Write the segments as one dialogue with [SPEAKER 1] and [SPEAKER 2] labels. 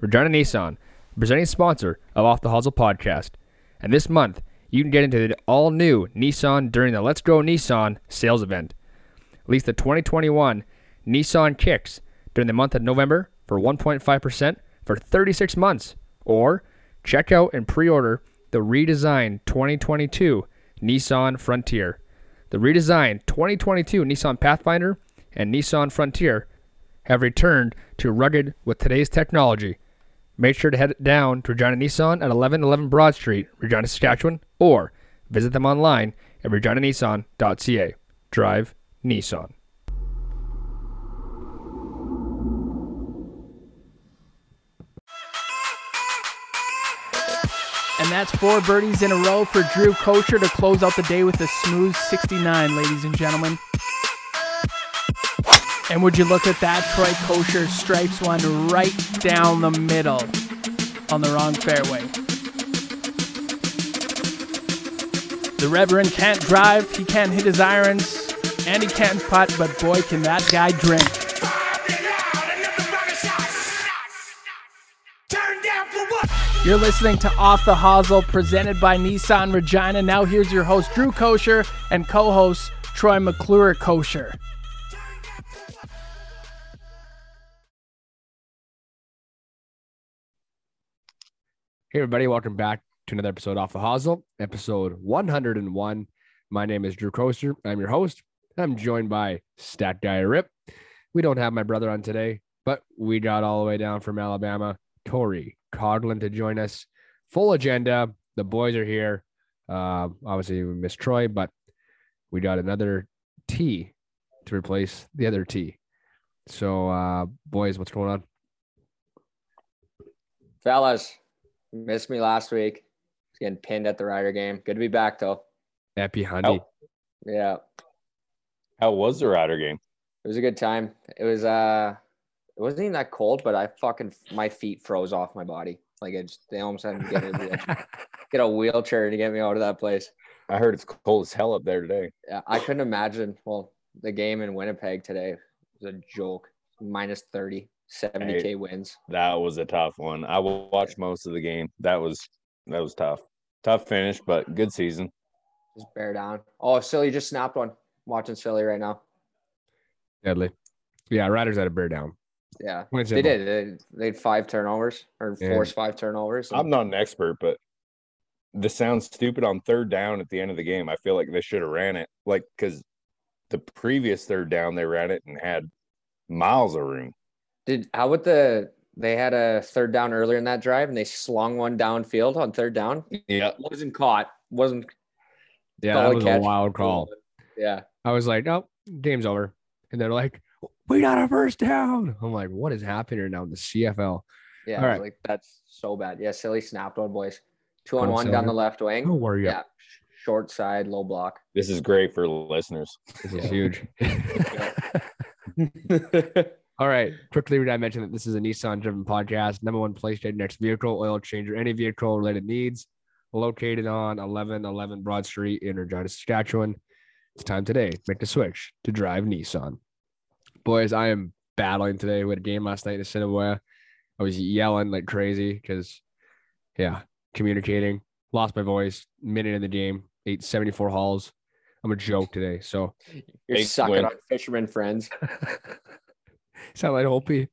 [SPEAKER 1] Regina Nissan, presenting sponsor of Off the Hosel podcast. And this month, you can get into the all new Nissan during the Let's Go Nissan sales event. Lease the 2021 Nissan Kicks during the month of November for 1.5% for 36 months. Or check out and pre order the redesigned 2022 Nissan Frontier. The redesigned 2022 Nissan Pathfinder and Nissan Frontier have returned to rugged with today's technology. Make sure to head down to Regina Nissan at 1111 Broad Street, Regina, Saskatchewan, or visit them online at reginanissan.ca. Drive Nissan.
[SPEAKER 2] And that's four birdies in a row for Drew Kosher to close out the day with a smooth 69, ladies and gentlemen. And would you look at that? Troy Kosher stripes one right down the middle on the wrong fairway. The Reverend can't drive, he can't hit his irons, and he can't putt, but boy, can that guy drink. You're listening to Off the Hosel, presented by Nissan Regina. Now here's your host, Drew Kosher, and co-host, Troy McClure Kosher.
[SPEAKER 1] Hey, everybody, welcome back to another episode off the Hosel, episode 101. My name is Drew Kosher. I'm your host. I'm joined by Stat Guy Rip. We don't have my brother on today, but we got all the way down from Alabama, Tori Coughlin, to join us. Full agenda. The boys are here. Uh, obviously, we missed Troy, but we got another T to replace the other T. So, uh, boys, what's going on?
[SPEAKER 3] Fellas, missed me last week. Was getting pinned at the Rider game. Good to be back though.
[SPEAKER 1] Happy Hundy.
[SPEAKER 3] Yeah,
[SPEAKER 4] How was the Rider game?
[SPEAKER 3] it was a good time. It was uh, it wasn't even that cold, but I fucking my feet froze off my body. Like it just they almost had to get a wheelchair, get a wheelchair to get me out of that place.
[SPEAKER 4] I heard it's cold as hell up there today.
[SPEAKER 3] Yeah, I couldn't imagine. Well, the game in Winnipeg today was a joke. Minus 30, 70k
[SPEAKER 4] Hey.
[SPEAKER 3] wins.
[SPEAKER 4] That was a tough one. I watched most of the game. That was that was tough. Tough finish, but good season.
[SPEAKER 3] Just bear down. Oh, Silly just snapped one. watching Silly right now.
[SPEAKER 1] Deadly. Yeah, Riders had a bear down.
[SPEAKER 3] Yeah.
[SPEAKER 1] Wins
[SPEAKER 3] They did. They, they had five turnovers or
[SPEAKER 1] Yeah.
[SPEAKER 3] forced five turnovers.
[SPEAKER 4] I'm not an expert, but this sounds stupid on third down at the end of the game. I feel like they should have ran it. Like because the previous third down they ran it and had miles of room.
[SPEAKER 3] Did how about the they had a third down earlier in that drive and they slung one downfield on third down?
[SPEAKER 4] Yeah.
[SPEAKER 3] Wasn't caught. Wasn't
[SPEAKER 1] Yeah, that was
[SPEAKER 3] catch.
[SPEAKER 1] a wild call.
[SPEAKER 3] Yeah.
[SPEAKER 1] I was like, oh, game's over. And they're like, we got a first down. I'm like, what is happening now in the CFL?
[SPEAKER 3] Yeah.
[SPEAKER 1] All
[SPEAKER 3] I was
[SPEAKER 1] right.
[SPEAKER 3] Like that's so bad. Yeah, silly snapped one, boys. Two on
[SPEAKER 1] Adam
[SPEAKER 3] one down
[SPEAKER 1] Silver.
[SPEAKER 3] the left wing.
[SPEAKER 1] Where are you?
[SPEAKER 3] Yeah. Short side, low block.
[SPEAKER 4] This is great for listeners.
[SPEAKER 1] This is huge. All right. Quickly, I mention that this is a Nissan driven podcast. Number one place to next vehicle, oil change, or any vehicle related needs. Located on 1111 Broad Street in Regina, Saskatchewan. It's time today. Make the switch to drive Nissan. Boys, I am battling today. We had a game last night in Assiniboia. I was yelling like crazy because, yeah, communicating. Lost my voice. Minute in the game. Ate 74 halls. I'm a joke today. So,
[SPEAKER 3] You're
[SPEAKER 4] Big
[SPEAKER 3] sucking
[SPEAKER 4] win.
[SPEAKER 3] on fisherman friends.
[SPEAKER 1] sound like Opie.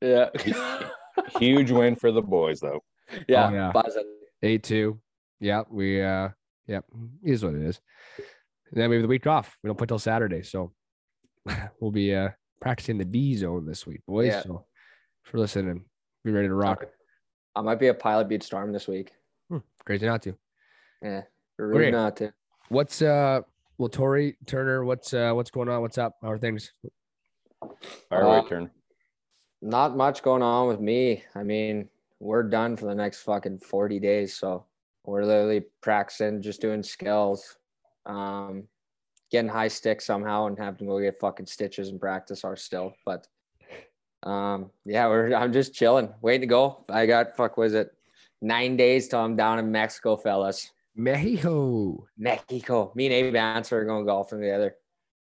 [SPEAKER 3] Yeah.
[SPEAKER 4] Huge win for the boys though.
[SPEAKER 3] yeah.
[SPEAKER 1] Oh, yeah.
[SPEAKER 3] buzzing.
[SPEAKER 1] A two. Yeah, we uh yeah, is what it is. And then we have the week off. We don't play till Saturday. So we'll be uh practicing the D zone this week, boys.
[SPEAKER 3] Yeah.
[SPEAKER 1] So for listening, be ready to rock.
[SPEAKER 3] I might be a pilot beat storm this week.
[SPEAKER 1] Hmm, crazy not to.
[SPEAKER 3] Yeah. Rude
[SPEAKER 1] Okay.
[SPEAKER 3] not to.
[SPEAKER 1] What's uh well Tori Turner, what's uh what's going on? What's up? How are things?
[SPEAKER 4] All right,
[SPEAKER 3] Uh,
[SPEAKER 4] turn.
[SPEAKER 3] Not much going on with me. I mean, we're done for the next fucking 40 days. So we're literally practicing, just doing skills, um, getting high stick somehow and having to go get fucking stitches and practice our still. But um, yeah, we're I'm just chilling, waiting to go. I got fuck was it nine days till I'm down in Mexico, fellas.
[SPEAKER 1] Mexico.
[SPEAKER 3] Mexico. Me and Abe Answer are going golfing together.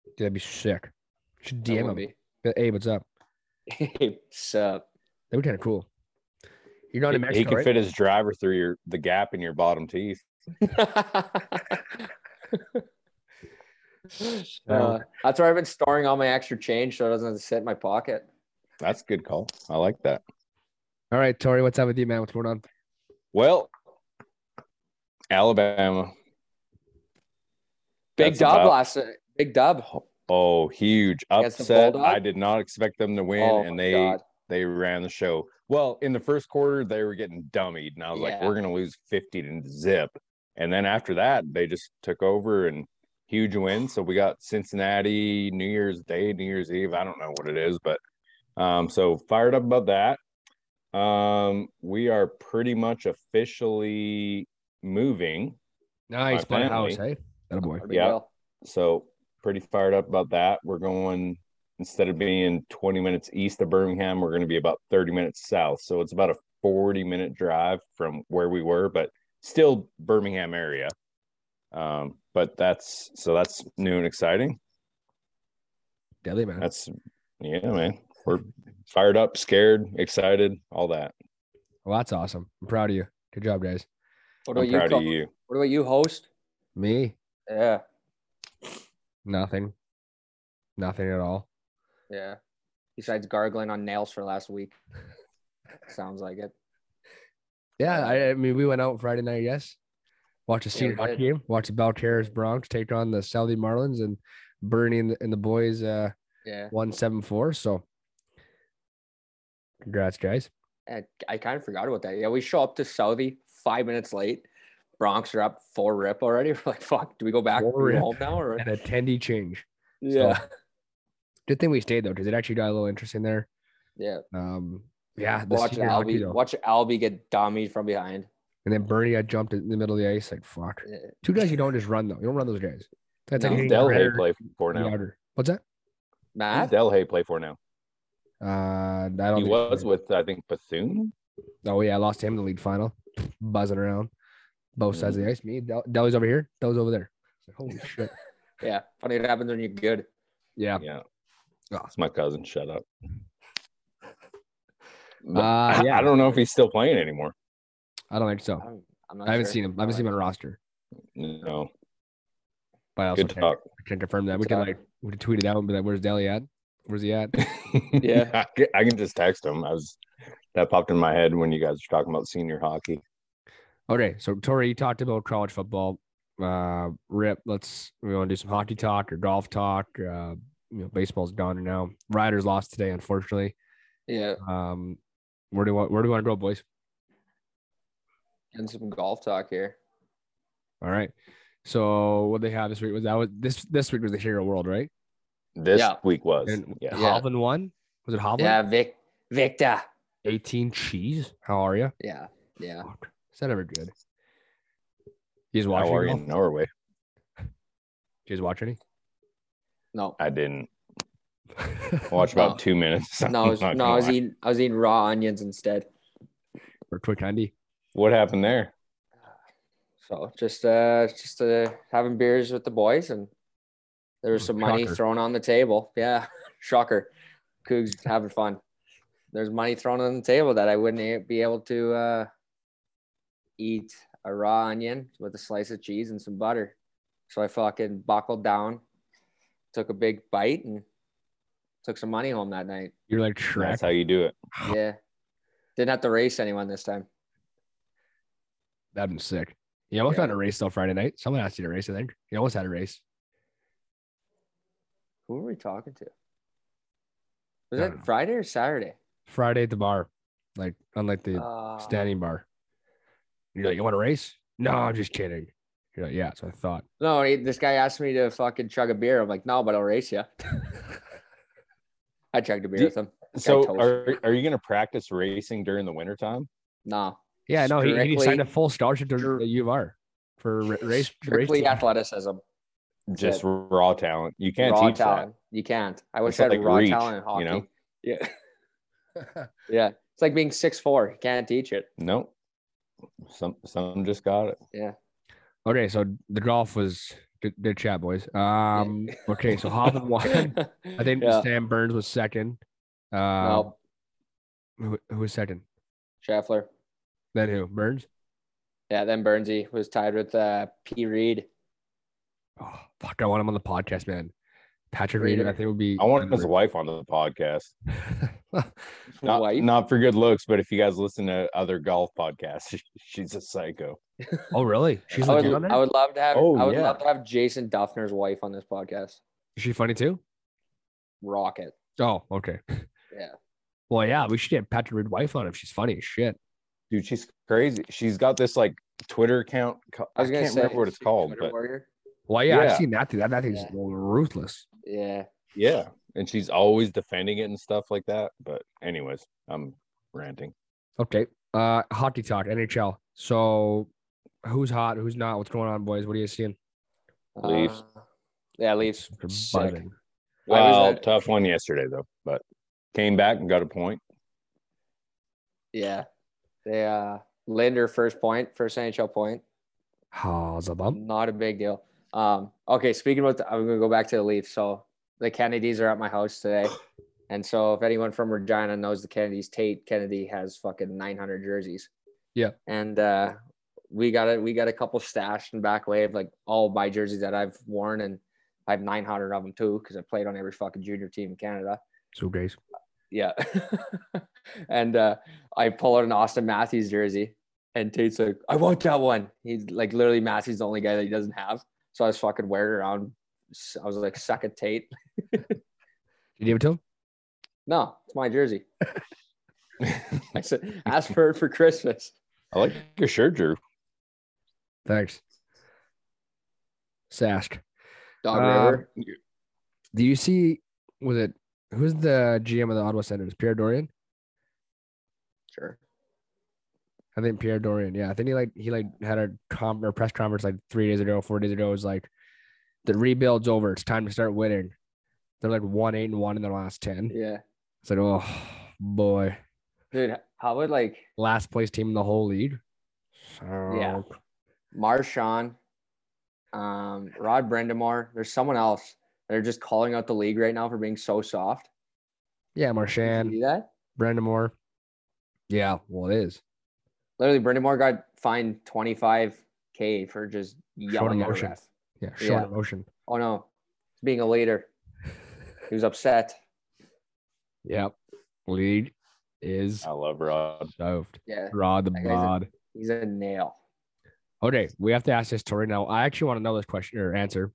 [SPEAKER 1] Dude, that'd be sick. Should DM
[SPEAKER 3] would
[SPEAKER 1] him.
[SPEAKER 3] be.
[SPEAKER 1] Hey, what's up?
[SPEAKER 3] Abe, sup?
[SPEAKER 1] That'd be kind of cool. You're going to
[SPEAKER 4] he,
[SPEAKER 1] Mexico,
[SPEAKER 4] he could
[SPEAKER 1] right?
[SPEAKER 4] fit his driver through your the gap in your bottom teeth.
[SPEAKER 3] Uh, that's where I've been storing all my extra change so it doesn't have to sit in my pocket.
[SPEAKER 4] That's a good call. I like that.
[SPEAKER 1] All right, Tori, what's up with you, man? What's going on?
[SPEAKER 4] Well, Alabama.
[SPEAKER 3] Big
[SPEAKER 4] That's
[SPEAKER 3] dub
[SPEAKER 4] about-
[SPEAKER 3] last big dub.
[SPEAKER 4] Oh, huge upset. I did not expect them to win,
[SPEAKER 3] Oh
[SPEAKER 4] and they
[SPEAKER 3] God.
[SPEAKER 4] they ran the show. Well, in the first quarter, they were getting dummied, and I was like, we're gonna lose 50 to zip. And then after that, they just took over and huge win. So we got Cincinnati New Year's Day, New Year's Eve. I don't know what it is, but um, so fired up about that. Um, we are pretty much officially moving.
[SPEAKER 1] Nice,
[SPEAKER 4] My
[SPEAKER 1] bought a house, hey? That boy.
[SPEAKER 3] Pretty
[SPEAKER 4] Yeah.
[SPEAKER 3] well.
[SPEAKER 4] So pretty fired up about that. We're going instead of being 20 minutes east of Birmingham, we're going to be about 30 minutes south. So it's about a 40 minute drive from where we were, but still Birmingham area. Um, but that's so that's new and exciting.
[SPEAKER 1] Deadly, man.
[SPEAKER 4] That's yeah, man. We're fired up, scared, excited, all that.
[SPEAKER 1] well, that's awesome. I'm proud of you. Good job, guys.
[SPEAKER 3] What
[SPEAKER 4] I'm
[SPEAKER 3] about you?
[SPEAKER 4] proud
[SPEAKER 3] Cole?
[SPEAKER 4] of you.
[SPEAKER 3] What about you, host?
[SPEAKER 1] Me,
[SPEAKER 3] Yeah,
[SPEAKER 1] nothing. Nothing at all.
[SPEAKER 3] yeah. Besides gargling on nails for last week. Sounds like it.
[SPEAKER 1] Yeah, I, I mean, we went out Friday night, yes. Watch a
[SPEAKER 3] Yeah,
[SPEAKER 1] senior
[SPEAKER 3] we
[SPEAKER 1] hockey game. Watch the Balcarres Bronx take on the Southey Marlins and Bernie and the, and the boys uh,
[SPEAKER 3] Yeah.
[SPEAKER 1] one seven four. So, congrats, guys.
[SPEAKER 3] I, I kind of forgot about that. Yeah, we show up to Southey five minutes late. Bronx are up four rip already. We're like, fuck, do we go back
[SPEAKER 1] Four
[SPEAKER 3] do we
[SPEAKER 1] rip.
[SPEAKER 3] home now? Or
[SPEAKER 1] And attendee change.
[SPEAKER 3] yeah,
[SPEAKER 1] Good thing we stayed though, because it actually got a little interesting there.
[SPEAKER 3] yeah.
[SPEAKER 1] Um, yeah,
[SPEAKER 3] Watch
[SPEAKER 1] senior hockey,
[SPEAKER 3] watch Albie get dummied from behind.
[SPEAKER 1] and then Bernie got jumped in the middle of the ice. Like fuck.
[SPEAKER 3] Yeah.
[SPEAKER 1] Two guys you don't just run though. You don't run those guys. That's
[SPEAKER 3] No.
[SPEAKER 1] like
[SPEAKER 4] Who's
[SPEAKER 1] hitting a
[SPEAKER 4] Delhay
[SPEAKER 1] redder
[SPEAKER 4] play for now?
[SPEAKER 1] outer. What's that?
[SPEAKER 4] Who's
[SPEAKER 3] Matt,
[SPEAKER 4] Delhay play for now?
[SPEAKER 1] Uh, I don't.
[SPEAKER 4] He was with I think Bethune.
[SPEAKER 1] Oh yeah, I lost him in the league final, buzzing around both sides of the ice. Me, Del- Delly's over here. Delly's over there. It's like, holy shit.
[SPEAKER 3] yeah. Funny it happens when you're good.
[SPEAKER 1] Yeah.
[SPEAKER 4] Yeah.
[SPEAKER 1] Oh.
[SPEAKER 4] It's my cousin. Shut up.
[SPEAKER 1] Uh,
[SPEAKER 4] But I-
[SPEAKER 1] yeah.
[SPEAKER 4] I don't know if he's still playing anymore.
[SPEAKER 1] I don't think so.
[SPEAKER 3] I'm, I'm not
[SPEAKER 1] I haven't
[SPEAKER 3] sure.
[SPEAKER 1] seen him. I haven't seen him on a roster.
[SPEAKER 4] No.
[SPEAKER 1] But I also
[SPEAKER 4] Good
[SPEAKER 1] can't,
[SPEAKER 4] talk.
[SPEAKER 1] I can't confirm that. We
[SPEAKER 3] Good
[SPEAKER 1] can
[SPEAKER 3] talk.
[SPEAKER 1] like we can tweet it out and be like, "Where's Delly at? Where's he at?"
[SPEAKER 3] Yeah.
[SPEAKER 4] I can just text him. I was that popped in my head when you guys were talking about senior hockey.
[SPEAKER 1] Okay, so Tori, you talked about college football. Uh, Rip, let's we want to do some hockey talk or golf talk. Uh, you know, baseball's done now. Riders lost today, unfortunately.
[SPEAKER 3] Yeah,
[SPEAKER 1] Um, where do we want, where do we want to go, boys?
[SPEAKER 3] and some golf talk here.
[SPEAKER 1] All right. So what they have this week was that was this this week was the Hero World, right?
[SPEAKER 4] This
[SPEAKER 3] Yeah.
[SPEAKER 4] week was.
[SPEAKER 1] And
[SPEAKER 4] yeah.
[SPEAKER 3] Yeah.
[SPEAKER 1] Hovland won. Was it Hovland?
[SPEAKER 3] Yeah, Vic, Victor.
[SPEAKER 1] 18 cheese. How are you?
[SPEAKER 3] Yeah, yeah.
[SPEAKER 1] Is that ever good? He's guys
[SPEAKER 4] How
[SPEAKER 1] watching?
[SPEAKER 4] are you
[SPEAKER 1] golf?
[SPEAKER 4] in Norway?
[SPEAKER 1] You guys watch any?
[SPEAKER 3] No,
[SPEAKER 4] I didn't watch about
[SPEAKER 3] No.
[SPEAKER 4] two minutes.
[SPEAKER 3] no, I was, no. I was eating. I was eating raw onions instead.
[SPEAKER 1] or quick handy?
[SPEAKER 4] What happened there?
[SPEAKER 3] So just uh just uh having beers with the boys and there was
[SPEAKER 1] Mm,
[SPEAKER 3] some money
[SPEAKER 1] shocker.
[SPEAKER 3] thrown on the table. Yeah. Shocker. Cougs having fun. There's money thrown on the table that I wouldn't be able to uh eat a raw onion with a slice of cheese and some butter. So I fucking buckled down, took a big bite and took some money home that night.
[SPEAKER 1] You're like Shrek.
[SPEAKER 4] That's how you do it.
[SPEAKER 3] Yeah. Didn't have to race anyone this time.
[SPEAKER 1] That'd been sick. You almost
[SPEAKER 3] Yeah.
[SPEAKER 1] had a race though Friday night. Someone asked you to race, I think. You almost had a race.
[SPEAKER 3] Who were we talking to? Was
[SPEAKER 1] I
[SPEAKER 3] it
[SPEAKER 1] know.
[SPEAKER 3] Friday or Saturday?
[SPEAKER 1] Friday at the bar, like unlike the
[SPEAKER 3] Uh,
[SPEAKER 1] standing bar. You're like, you want to race? No, I'm just kidding. You're like, yeah, so I thought.
[SPEAKER 3] No, he, this guy asked me to fucking chug a beer. I'm like, no, but I'll race you. I chugged a beer
[SPEAKER 4] Do-
[SPEAKER 3] with him.
[SPEAKER 4] So are are you gonna practice racing during the wintertime?
[SPEAKER 3] No,
[SPEAKER 1] Yeah, no, he, he signed a full scholarship to
[SPEAKER 3] Str-
[SPEAKER 1] the U of R for ra- race. race
[SPEAKER 3] strictly
[SPEAKER 1] team.
[SPEAKER 3] athleticism.
[SPEAKER 4] Just
[SPEAKER 3] it.
[SPEAKER 4] raw talent. You can't
[SPEAKER 3] raw
[SPEAKER 4] teach
[SPEAKER 3] talent. You can't. I wish
[SPEAKER 4] It's
[SPEAKER 3] I had
[SPEAKER 4] like
[SPEAKER 3] raw
[SPEAKER 4] reach,
[SPEAKER 3] talent in hockey.
[SPEAKER 4] you know?
[SPEAKER 3] Yeah, yeah. It's like being six four. You can't teach it.
[SPEAKER 4] that. Nope. Some some just got it.
[SPEAKER 3] Yeah.
[SPEAKER 1] Okay, so the golf was good, good chat, boys. Um, okay, so Hoffman won. I think
[SPEAKER 3] Yeah.
[SPEAKER 1] Sam Burns was second. Um,
[SPEAKER 3] no,
[SPEAKER 1] who, who was second?
[SPEAKER 3] Scheffler.
[SPEAKER 1] Then who? Burns?
[SPEAKER 3] Yeah, then Burnsy was tied with uh, P. Reed.
[SPEAKER 1] Oh, fuck. I want him on the podcast, man. Patrick Reed, I
[SPEAKER 3] Reader.
[SPEAKER 1] think would be.
[SPEAKER 4] I want his wife on the podcast. Not,
[SPEAKER 3] Wife?
[SPEAKER 4] not for good looks, but if you guys listen to other golf podcasts, she's a psycho.
[SPEAKER 1] oh, really? She's
[SPEAKER 3] I would. I would love to have.
[SPEAKER 4] Oh,
[SPEAKER 3] I would
[SPEAKER 4] yeah.
[SPEAKER 3] love to have Jason Dufner's wife on this podcast.
[SPEAKER 1] Is she funny too?
[SPEAKER 3] Rocket.
[SPEAKER 1] Oh, okay.
[SPEAKER 3] Yeah.
[SPEAKER 1] Well, yeah, we should get Patrick Reed wife on if she's funny as shit.
[SPEAKER 4] Dude, she's crazy. She's got this like Twitter account.
[SPEAKER 3] I was gonna
[SPEAKER 4] can't
[SPEAKER 3] say
[SPEAKER 4] remember what it's called,
[SPEAKER 3] Twitter
[SPEAKER 4] but
[SPEAKER 3] warrior.
[SPEAKER 1] Well, yeah, I've seen that thing. That, that thing's
[SPEAKER 3] Yeah.
[SPEAKER 1] ruthless.
[SPEAKER 3] Yeah.
[SPEAKER 4] yeah, and she's always defending it and stuff like that. But anyways, I'm ranting.
[SPEAKER 1] Okay. Uh, hockey talk, NHL. So, who's hot? Who's not? What's going on, boys? What are you seeing?
[SPEAKER 4] Leafs.
[SPEAKER 3] Uh, yeah, Leafs.
[SPEAKER 1] Buzzing.
[SPEAKER 4] Well,
[SPEAKER 3] at-
[SPEAKER 4] tough one yesterday though, but came back and got a point.
[SPEAKER 3] Yeah. They uh Linder first point, first NHL point.
[SPEAKER 1] How's a bump?
[SPEAKER 3] Not a big deal. Um, okay, speaking about the, I'm gonna go back to the Leafs. So the Kennedys are at my house today. And so if anyone from Regina knows the Kennedys, Tate Kennedy has fucking 900 jerseys.
[SPEAKER 1] Yeah.
[SPEAKER 3] And uh we got it. We got a couple stashed in back wave, like all my jerseys that I've worn, and I have 900 of them too because I played on every fucking junior team in Canada.
[SPEAKER 1] So, guys.
[SPEAKER 3] Yeah. and uh, I pull out an Auston Matthews jersey, and Tate's like, I want that one. He's like, literally, Matthews the only guy that he doesn't have. So I was fucking wearing it around. I was like, suck it, Tate.
[SPEAKER 1] Did you give it to him?
[SPEAKER 3] No, it's my jersey. I said, ask for it for Christmas.
[SPEAKER 4] I like your shirt, Drew.
[SPEAKER 1] Thanks. Sask.
[SPEAKER 3] Dog
[SPEAKER 1] Um,
[SPEAKER 3] River.
[SPEAKER 1] Do you see? Was it who's the GM of the Ottawa Senators? Pierre Dorion.
[SPEAKER 3] Sure.
[SPEAKER 1] I think Pierre Dorion. Yeah, I think he like he like had a com or press conference like three days ago, four days ago. It was like the rebuild's over. It's time to start winning. They're like one eight and one in their last ten.
[SPEAKER 3] Yeah.
[SPEAKER 1] It's like oh boy,
[SPEAKER 3] Dude, how would like
[SPEAKER 1] last place team in the whole league. So,
[SPEAKER 3] Yeah. Marchand, um, Rod Brind'Amour, there's someone else. They're just calling out the league right now for being so soft.
[SPEAKER 1] yeah,
[SPEAKER 3] you see that?
[SPEAKER 1] Brind'Amour. Yeah, well, it is.
[SPEAKER 3] Literally, Brind'Amour got fined 25k for just yelling at a ref.
[SPEAKER 1] Yeah, short
[SPEAKER 3] Yeah.
[SPEAKER 1] emotion.
[SPEAKER 3] Oh no, being a leader. He was upset.
[SPEAKER 1] Yep. League is
[SPEAKER 4] I love Rod.
[SPEAKER 1] soaked.
[SPEAKER 3] Yeah,
[SPEAKER 1] Rod the
[SPEAKER 3] That guy's a-
[SPEAKER 1] bod.
[SPEAKER 3] he's a nail.
[SPEAKER 1] Okay, we have to ask this Tori now. I actually want to know this question or answer.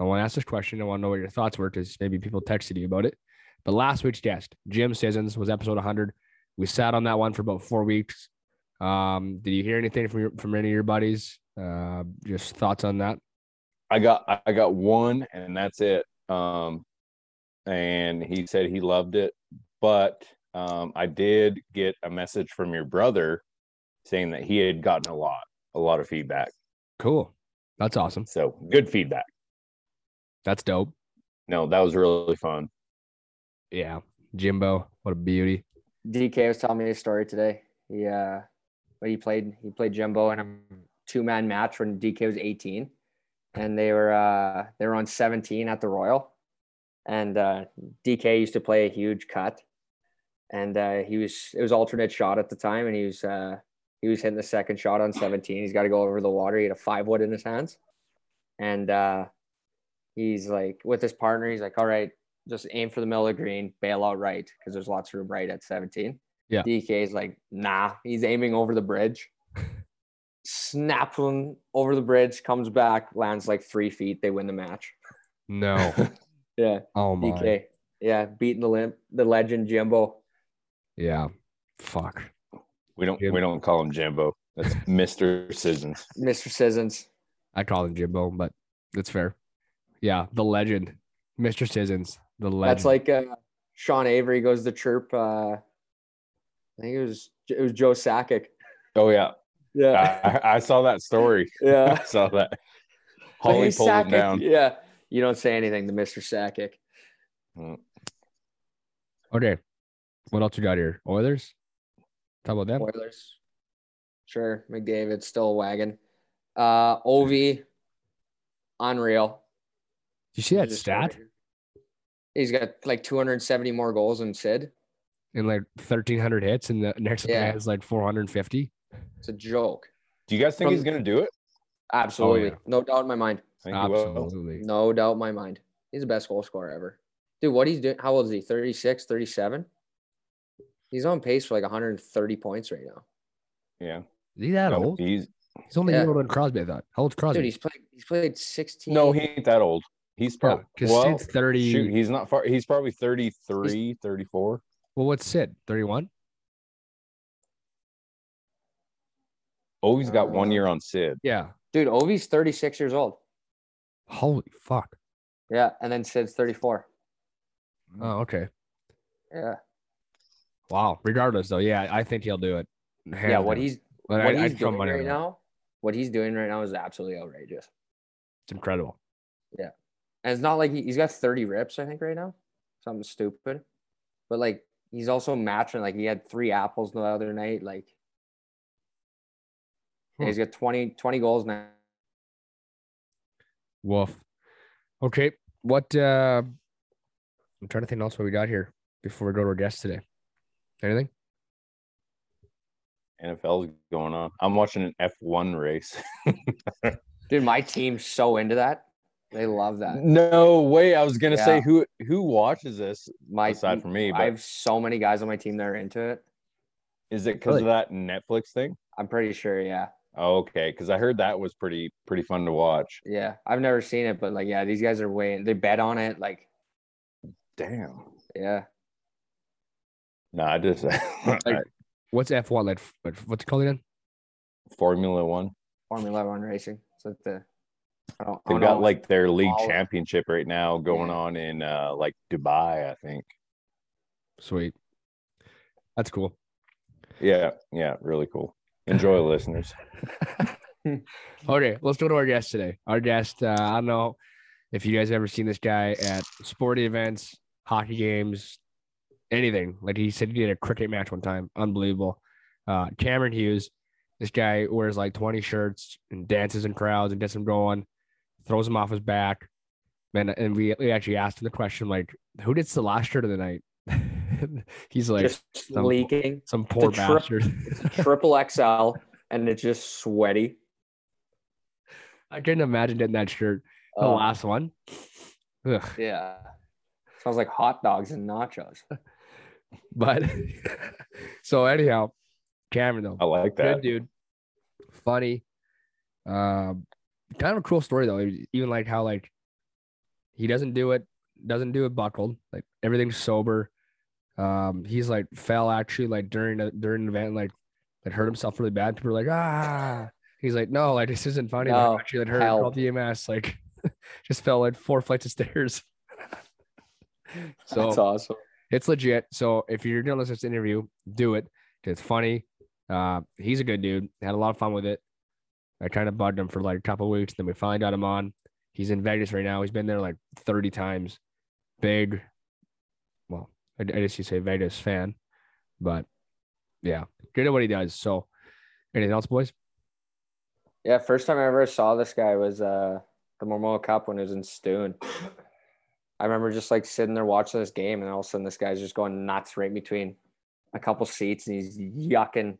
[SPEAKER 1] I want to ask this question. I want to know what your thoughts were because maybe people texted you about it. But last week's guest, Jim Sissons, was episode 100. We sat on that one for about four weeks. Um, did you hear anything from your, from any of your buddies? Uh, just thoughts on that?
[SPEAKER 4] I got I got one and that's it. Um and he said he loved it, but um I did get a message from your brother saying that he had gotten a lot, a lot of feedback.
[SPEAKER 1] Cool. That's awesome.
[SPEAKER 4] So good feedback.
[SPEAKER 1] That's dope.
[SPEAKER 4] No, that was really fun.
[SPEAKER 1] Yeah. Jimbo, what a beauty.
[SPEAKER 3] DK was telling me a story today. He uh, but he played he played Jimbo in a two man match when DK was 18, and they were uh they were on 17 at the Royal, and uh, DK used to play a huge cut, and uh, he was it was alternate shot at the time, and he was uh he was hitting the second shot on 17. He's got to go over the water. He had a five wood in his hands, and uh, he's like with his partner. He's like, all right, just aim for the middle of the green, bail out right because there's lots of room right at 17.
[SPEAKER 1] Yeah.
[SPEAKER 3] DK is like, nah, he's aiming over the bridge. Snaps one over the bridge, comes back, lands like three feet. They win the match.
[SPEAKER 1] No.
[SPEAKER 3] Yeah,
[SPEAKER 1] Oh my.
[SPEAKER 3] DK. Yeah, beating the limp, the legend Jimbo.
[SPEAKER 1] Yeah. Fuck.
[SPEAKER 4] We don't
[SPEAKER 1] Jim-
[SPEAKER 4] we don't call him Jimbo. That's Mr. Sissons.
[SPEAKER 3] Mr. Sissons.
[SPEAKER 1] I call him Jimbo, but that's fair. Yeah, the legend, Mr. Sissons, the legend.
[SPEAKER 3] That's like uh, Sean Avery goes to chirp. Uh, I think it was it was Joe Sakic.
[SPEAKER 4] Oh yeah.
[SPEAKER 3] Yeah,
[SPEAKER 4] I, I saw that story.
[SPEAKER 3] yeah.
[SPEAKER 4] I saw that.
[SPEAKER 3] Hey,
[SPEAKER 4] Holly pulled
[SPEAKER 3] Sakic.
[SPEAKER 4] him down.
[SPEAKER 3] Yeah, you don't say anything to Mr. Sakic.
[SPEAKER 1] okay. What else you got here? Oilers. Talk about them.
[SPEAKER 3] Oilers. Sure, McDavid still a wagon. Uh, Ovi, unreal.
[SPEAKER 1] Did you see that stat?
[SPEAKER 3] over. He's got like 270 more goals than Sid.
[SPEAKER 1] and like 1,300 hits, and the next guy has like 450.
[SPEAKER 3] It's a joke.
[SPEAKER 4] Do you guys think
[SPEAKER 3] From-
[SPEAKER 4] he's gonna do it?
[SPEAKER 3] Absolutely.
[SPEAKER 1] yeah.
[SPEAKER 3] No doubt in my mind.
[SPEAKER 4] I think he will.
[SPEAKER 1] Absolutely.
[SPEAKER 3] No doubt in my mind. He's the best goal scorer ever. Dude, what he's doing, how old is he? 36, 37? He's on pace for like 130 points right now.
[SPEAKER 4] Yeah.
[SPEAKER 1] Is he that
[SPEAKER 4] No,
[SPEAKER 1] old?
[SPEAKER 4] He's
[SPEAKER 1] He's only
[SPEAKER 3] Yeah.
[SPEAKER 1] older than Crosby, I thought. How old's Crosby?
[SPEAKER 3] Dude, he's played he's played 16.
[SPEAKER 4] no, he ain't that old. He's probably
[SPEAKER 1] because
[SPEAKER 4] well,
[SPEAKER 1] Sid's 30.
[SPEAKER 4] shoot, he's not far. He's probably 33, 34.
[SPEAKER 1] well, what's Sid? 31?
[SPEAKER 4] Oh, he's got one
[SPEAKER 3] Uh,
[SPEAKER 4] year on Sid.
[SPEAKER 1] Yeah.
[SPEAKER 3] Dude, Ovi's 36 years old.
[SPEAKER 1] Holy fuck.
[SPEAKER 3] Yeah, and then Sid's 34.
[SPEAKER 1] Oh, okay.
[SPEAKER 3] Yeah.
[SPEAKER 1] Wow. Regardless, though, yeah, I think he'll do it.
[SPEAKER 3] yeah, what he's
[SPEAKER 1] But
[SPEAKER 3] what
[SPEAKER 1] I,
[SPEAKER 3] he's
[SPEAKER 1] I'd
[SPEAKER 3] doing
[SPEAKER 1] money
[SPEAKER 3] right
[SPEAKER 1] that.
[SPEAKER 3] now, what he's doing right now is absolutely outrageous.
[SPEAKER 1] It's incredible.
[SPEAKER 3] Yeah, and it's not like he, he's got 30 rips, I think, right now. Something stupid. But like he's also matching, like he had three apples the other night. Like yeah,
[SPEAKER 1] Hmm.
[SPEAKER 3] he's got 20, 20 goals now.
[SPEAKER 1] Woof. Okay. What uh I'm trying to think else what we got here before we go to our guest today. Anything?
[SPEAKER 4] NFL's going on. I'm watching an F1 race.
[SPEAKER 3] Dude, my team's so into that. They love that.
[SPEAKER 4] no way. I was gonna
[SPEAKER 3] Yeah.
[SPEAKER 4] say who who watches this
[SPEAKER 3] My
[SPEAKER 4] aside from me, But...
[SPEAKER 3] I have so many guys on my team that are into it.
[SPEAKER 4] is it because
[SPEAKER 1] Really?
[SPEAKER 4] of that Netflix thing?
[SPEAKER 3] I'm pretty sure, yeah.
[SPEAKER 4] Okay, because I heard that was pretty pretty fun to watch.
[SPEAKER 3] Yeah. I've never seen it, but like, yeah, these guys are way they bet on it. Like,
[SPEAKER 4] Damn.
[SPEAKER 3] yeah.
[SPEAKER 4] No, I just
[SPEAKER 1] What's F1 like what's it called again?
[SPEAKER 4] Formula One.
[SPEAKER 3] Formula One racing. So the I don't,
[SPEAKER 4] They've
[SPEAKER 3] don't
[SPEAKER 4] got
[SPEAKER 3] know.
[SPEAKER 4] like their league
[SPEAKER 3] all-
[SPEAKER 4] championship right now going
[SPEAKER 3] Yeah.
[SPEAKER 4] on in uh like Dubai, I think.
[SPEAKER 1] Sweet. That's cool.
[SPEAKER 4] Yeah, yeah, really cool. Enjoy, listeners.
[SPEAKER 1] Okay, let's go to our guest today. Our guest, uh, I don't know if you guys ever seen this guy at sporting events, hockey games, anything. Like he said, he did a cricket match one time. Unbelievable. Uh, Cameron Hughes. This guy wears like 20 shirts and dances in crowds and gets them going, throws them off his back. Man, and we, we actually asked him the question like, who gets the last shirt of the night? He's like,
[SPEAKER 3] just
[SPEAKER 1] some-
[SPEAKER 3] leaking.
[SPEAKER 1] some poor
[SPEAKER 3] a trip.
[SPEAKER 1] bastard.
[SPEAKER 3] Triple XL, and it's just sweaty.
[SPEAKER 1] I couldn't imagine getting that shirt. The
[SPEAKER 3] Oh,
[SPEAKER 1] last one. Ugh.
[SPEAKER 3] yeah. Smells like hot dogs and nachos.
[SPEAKER 1] But so anyhow, Cameron though,
[SPEAKER 4] I like
[SPEAKER 1] good
[SPEAKER 4] that.
[SPEAKER 1] dude, funny. Um, kind of a cool story though. Even like how like he doesn't do it, doesn't do it buckled. Like everything's sober. Um, he's like fell actually like during a during an event like like hurt himself really bad. People were like ah. He's like no, like this isn't funny.
[SPEAKER 3] No,
[SPEAKER 1] like, actually, like hurt.
[SPEAKER 3] help.
[SPEAKER 1] Called EMS. Like just fell like four flights of stairs. so
[SPEAKER 3] That's awesome.
[SPEAKER 1] it's legit. So if you're gonna listen to this interview, do it. It's funny. Uh, he's a good dude. Had a lot of fun with it. I kind of bugged him for like a couple weeks. Then we finally got him on. He's in Vegas right now. He's been there like 30 times. Big, well, I, I guess you say Vegas fan, but yeah, good at what he does. So, anything else, boys?
[SPEAKER 3] Yeah, first time I ever saw this guy was uh the Memorial Cup when it was in Stoon. I remember just like sitting there watching this game, and all of a sudden this guy's just going nuts right between a couple seats, and he's yucking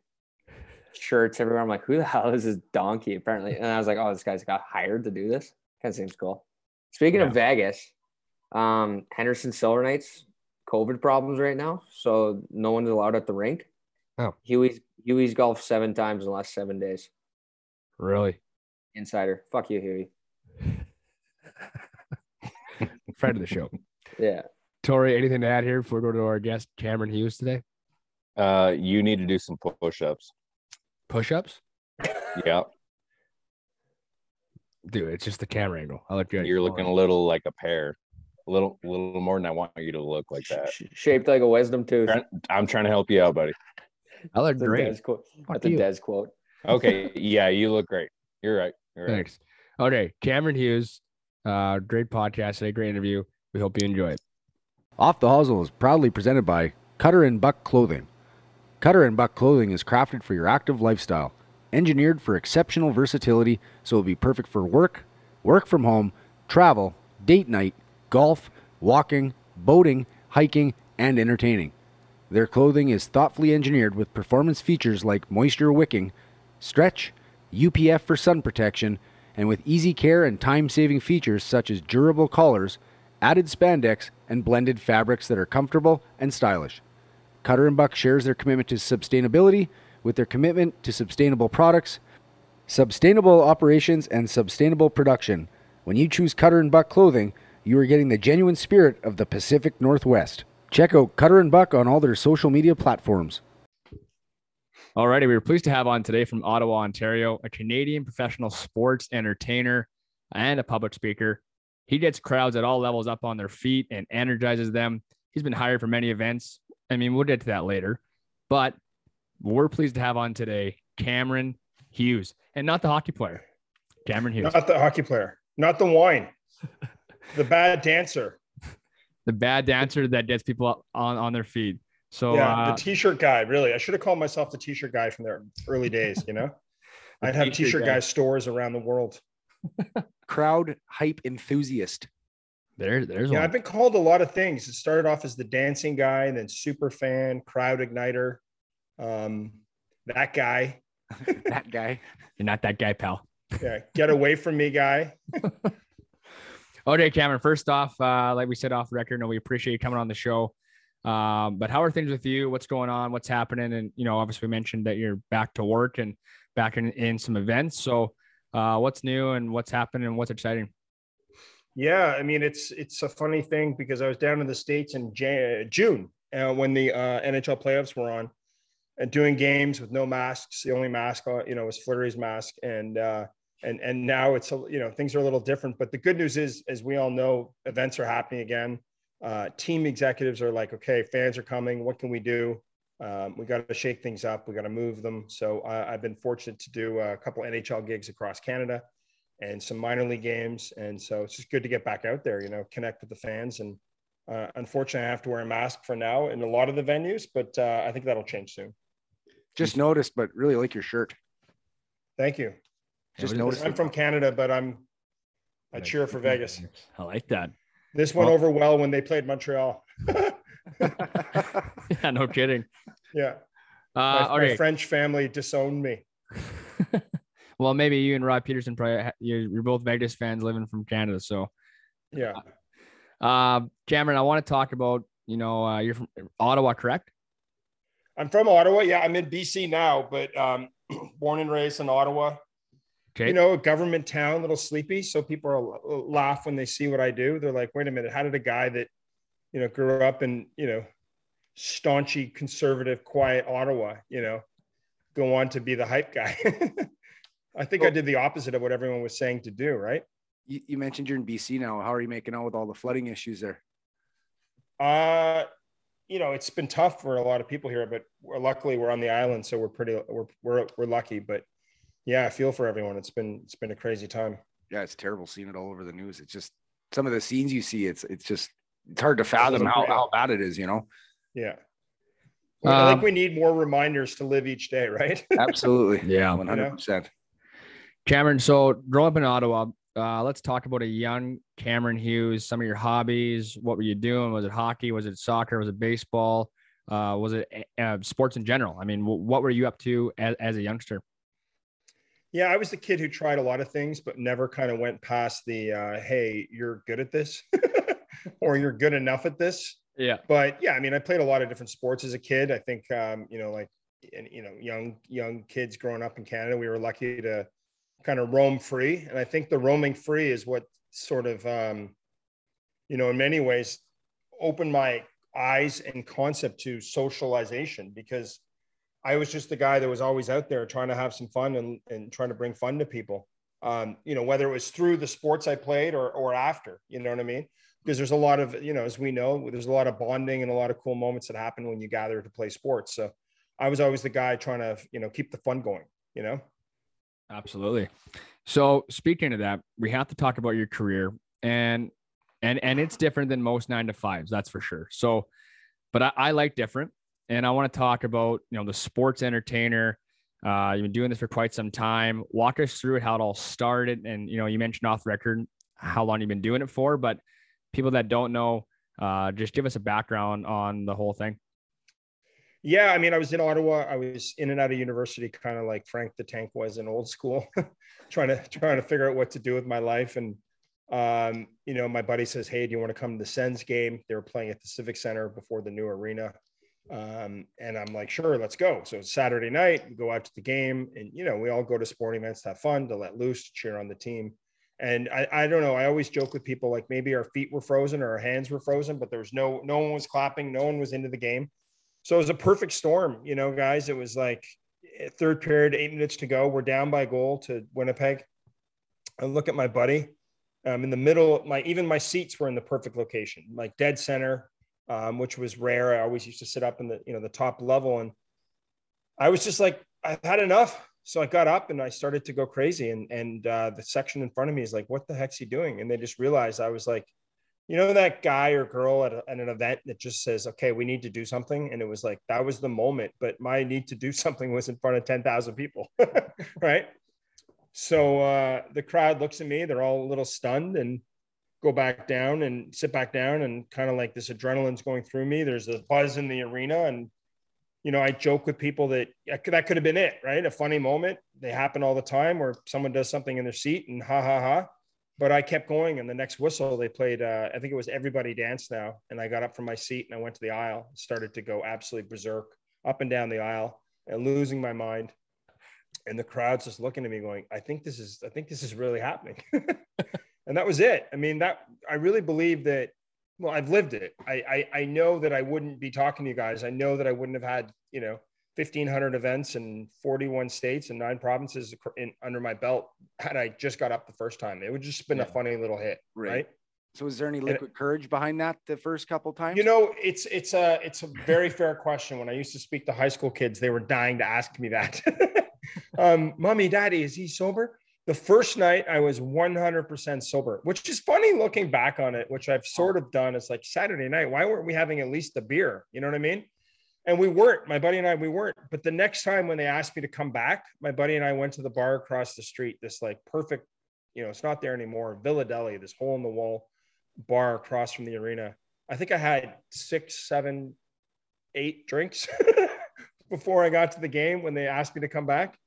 [SPEAKER 3] shirts everywhere. I'm like, who the hell is this donkey? Apparently, and I was like, oh, this guy's got hired to do this. Kind of seems cool. Speaking of Vegas, um, Henderson Silver Knights COVID problems right now, so no one's allowed at the rink.
[SPEAKER 1] Oh.
[SPEAKER 3] Huey's Huey's golfed seven times in the last seven days.
[SPEAKER 1] Really?
[SPEAKER 3] Insider. Fuck you, Huey.
[SPEAKER 1] Friend of the show.
[SPEAKER 3] Yeah.
[SPEAKER 1] Tori, anything to add here before we go to our guest, Cameron Hughes, today?
[SPEAKER 4] Uh, you need to do some push-ups.
[SPEAKER 1] Push ups?
[SPEAKER 4] Yeah,
[SPEAKER 1] Dude, it's just the camera angle. I look good.
[SPEAKER 4] you're looking a little like a pear, a little, a little more than I want you to look like that.
[SPEAKER 3] Shaped like a wisdom tooth.
[SPEAKER 4] Trying- I'm trying to help you out, buddy.
[SPEAKER 1] I look
[SPEAKER 3] That's a
[SPEAKER 1] great.
[SPEAKER 3] Des quote.
[SPEAKER 1] Fuck
[SPEAKER 3] That's a
[SPEAKER 1] you.
[SPEAKER 3] Des quote.
[SPEAKER 4] Okay, yeah, you look great. You're right. You're right.
[SPEAKER 1] Thanks. Okay, Cameron Hughes, uh, great podcast today, great interview. We hope you enjoy it.
[SPEAKER 5] Off the Hosel is proudly presented by Cutter and Buck Clothing. Cutter and Buck Clothing is crafted for your active lifestyle, engineered for exceptional versatility, so it'll be perfect for work, work from home, travel, date night, golf, walking, boating, hiking, and entertaining. Their clothing is thoughtfully engineered with performance features like moisture wicking, stretch, UPF for sun protection, and with easy care and time saving features such as durable collars, added spandex, and blended fabrics that are comfortable and stylish. Cutter and Buck shares their commitment to sustainability with their commitment to sustainable products, sustainable operations, and sustainable production. When you choose Cutter and Buck clothing, you are getting the genuine spirit of the Pacific Northwest. Check out Cutter and Buck on all their social media platforms.
[SPEAKER 1] All righty, we were pleased to have on today from Ottawa, Ontario, a Canadian professional sports entertainer and a public speaker. He gets crowds at all levels up on their feet and energizes them. He's been hired for many events. I mean, we'll get to that later, but we're pleased to have on today Cameron Hughes and not the hockey player, Cameron Hughes,
[SPEAKER 6] Not the hockey player, not the wine, the bad dancer.
[SPEAKER 1] the bad dancer that gets people on, on their feet. So,
[SPEAKER 6] yeah,
[SPEAKER 1] uh,
[SPEAKER 6] the t-shirt guy. Really, I should have called myself the t-shirt guy from their early days. You know, I'd have
[SPEAKER 1] t-shirt
[SPEAKER 6] t-shirt
[SPEAKER 1] guy.
[SPEAKER 6] guy stores around the world.
[SPEAKER 5] Crowd hype enthusiast.
[SPEAKER 1] there, there's
[SPEAKER 6] Yeah,
[SPEAKER 1] one.
[SPEAKER 6] I've been called a lot of things. It started off as the dancing guy, and then super fan, crowd igniter, um, that guy.
[SPEAKER 5] that guy.
[SPEAKER 1] You're not that guy, pal.
[SPEAKER 6] Yeah, get away from me, guy.
[SPEAKER 1] Okay, Cameron. First off, uh, like we said off record, no, we appreciate you coming on the show. Um, but how are things with you? What's going on? What's happening? And you know, obviously, we mentioned that you're back to work and back in, in some events. So, uh, what's new and what's happening and what's exciting?
[SPEAKER 6] Yeah, I mean it's it's a funny thing because I was down in the states in Jan- June uh, when the uh, NHL playoffs were on, and doing games with no masks. The only mask, uh, you know, was Fleury's mask, and uh, and and now it's a, you know things are a little different. But the good news is, as we all know, events are happening again. Uh, team executives are like, okay, fans are coming. What can we do? Um, we got to shake things up. We got to move them. So uh, I've been fortunate to do a couple NHL gigs across Canada and some minor league games. And so it's just good to get back out there, you know, connect with the fans. And uh, unfortunately, I have to wear a mask for now in a lot of the venues, but uh, I think that'll change soon.
[SPEAKER 5] Just noticed, but really like your shirt.
[SPEAKER 6] Thank you.
[SPEAKER 5] Just.
[SPEAKER 6] I'm from Canada, but I'm I cheer for Vegas.
[SPEAKER 1] I like that.
[SPEAKER 6] This went
[SPEAKER 1] Well-
[SPEAKER 6] over well when they played Montreal.
[SPEAKER 1] yeah, no kidding.
[SPEAKER 6] yeah,
[SPEAKER 1] Uh,
[SPEAKER 6] my, my French family disowned me.
[SPEAKER 1] well, maybe you and Rod Peterson probably you're, you're both Vegas fans living from Canada. So,
[SPEAKER 6] Yeah,
[SPEAKER 1] uh, Cameron, I want to talk about you know uh, you're from Ottawa, correct?
[SPEAKER 6] I'm from Ottawa. Yeah, I'm in BC now, but um, born and raised in Ottawa.
[SPEAKER 1] Okay.
[SPEAKER 6] you know, a government town, a little sleepy. So people are laugh when they see what I do. They're like, wait a minute, how did a guy that, you know, grew up in, you know, staunchy, conservative, quiet Ottawa, you know, go on to be the hype guy? I think I did the opposite of what everyone was saying to do, right?
[SPEAKER 5] You, you mentioned you're in BC now. How are you making out with all the flooding issues there?
[SPEAKER 6] Uh, you know, it's been tough for a lot of people here, but we're, luckily we're on the island, so we're pretty, we're, we're, we're lucky. But yeah, I feel for everyone. It's been, it's been a crazy time.
[SPEAKER 5] Yeah, it's terrible seeing it all over the news. It's just some of the scenes you see. It's it's just it's hard to fathom how, how bad it is. You know.
[SPEAKER 6] Yeah. Well, I think
[SPEAKER 1] Um,
[SPEAKER 6] we need more reminders to live each day, right?
[SPEAKER 5] Absolutely.
[SPEAKER 1] Yeah.
[SPEAKER 5] One hundred percent.
[SPEAKER 1] Cameron, so growing up in Ottawa, uh, let's talk about a young Cameron Hughes. Some of your hobbies. What were you doing? Was it hockey? Was it soccer? Was it baseball? Uh, was it uh, sports in general? I mean, wh- what were you up to as, as a youngster?
[SPEAKER 6] Yeah, I was the kid who tried a lot of things, but never kind of went past the uh, hey, you're good at this or you're good enough at this.
[SPEAKER 1] Yeah.
[SPEAKER 6] But yeah, I mean, I played a lot of different sports as a kid. I think, um, you know, like, and, you know, young, young kids growing up in Canada, we were lucky to kind of roam free. And I think the roaming free is what sort of, um, you know, in many ways opened my eyes and concept to socialization because I was just the guy that was always out there trying to have some fun and, and trying to bring fun to people. Um, you know, whether it was through the sports I played or, or after, you know what I mean? Because there's a lot of, you know, as we know, there's a lot of bonding and a lot of cool moments that happen when you gather to play sports. So I was always the guy trying to, you know, keep the fun going, you know?
[SPEAKER 1] Absolutely. So speaking of that, we have to talk about your career and and and it's different than most nine to fives, that's for sure. So, but I, I like different, and I want to talk about you know the sports entertainer. Uh, you've been doing this for quite some time. Walk us through how it all started, and you know you mentioned off record how long you've been doing it for, but people that don't know, uh, just give us a background on the whole thing.
[SPEAKER 6] Yeah, I mean, I was in Ottawa. I was in and out of university, kind of like Frank the Tank was in old school, trying to trying to figure out what to do with my life. And um, you know, my buddy says, "Hey, do you want to come to the Sens game?" They were playing at the Civic Center before the new arena, um, and I'm like, "Sure, let's go." So it's Saturday night. We go out to the game, and you know, we all go to sporting events to have fun, to let loose, to cheer on the team. And I, I don't know. I always joke with people like maybe our feet were frozen or our hands were frozen, but there was no no one was clapping, no one was into the game. So it was a perfect storm, you know, guys. It was like eh, third period, eight minutes to go. We're down by goal to Winnipeg. I look at my buddy. Um, in the middle, my even my seats were in the perfect location, like dead center, um, which was rare. I always used to sit up in the you know the top level, and I was just like, I've had enough. So I got up and I started to go crazy, and and uh, the section in front of me is like, "What the heck's he doing?" And they just realized I was like you know that guy or girl at, a, at, an event that just says okay we need to do something and it was like that was the moment but my need to do something was in front of 10,000 people right so uh, the crowd looks at me they're all a little stunned and go back down and sit back down and kind of like this adrenaline's going through me there's a buzz in the arena and you know i joke with people that that could have been it right a funny moment they happen all the time where someone does something in their seat and ha ha ha but I kept going. And the next whistle, they played, uh, I think it was Everybody Dance Now. And I got up from my seat and I went to the aisle, started to go absolutely berserk up and down the aisle and losing my mind. And the crowd's just looking at me going, I think this is, I think this is really happening. and that was it. I mean, that I really believe that, well, I've lived it. I, I, I know that I wouldn't be talking to you guys. I know that I wouldn't have had, you know, 1500 events in 41 states and nine provinces in, under my belt had I just got up the first time. It would just been yeah. a funny little hit, right? right?
[SPEAKER 5] So is there any liquid and, courage behind that the first couple times?
[SPEAKER 6] You know, it's it's a it's a very fair question. When I used to speak to high school kids, they were dying to ask me that. um, mommy, daddy, is he sober? The first night I was 100% sober, which is funny looking back on it, which I've sort of done. It's like Saturday night. Why weren't we having at least a beer? You know what I mean? and we weren't my buddy and i we weren't but the next time when they asked me to come back my buddy and i went to the bar across the street this like perfect you know it's not there anymore villa deli this hole in the wall bar across from the arena i think i had six seven eight drinks before i got to the game when they asked me to come back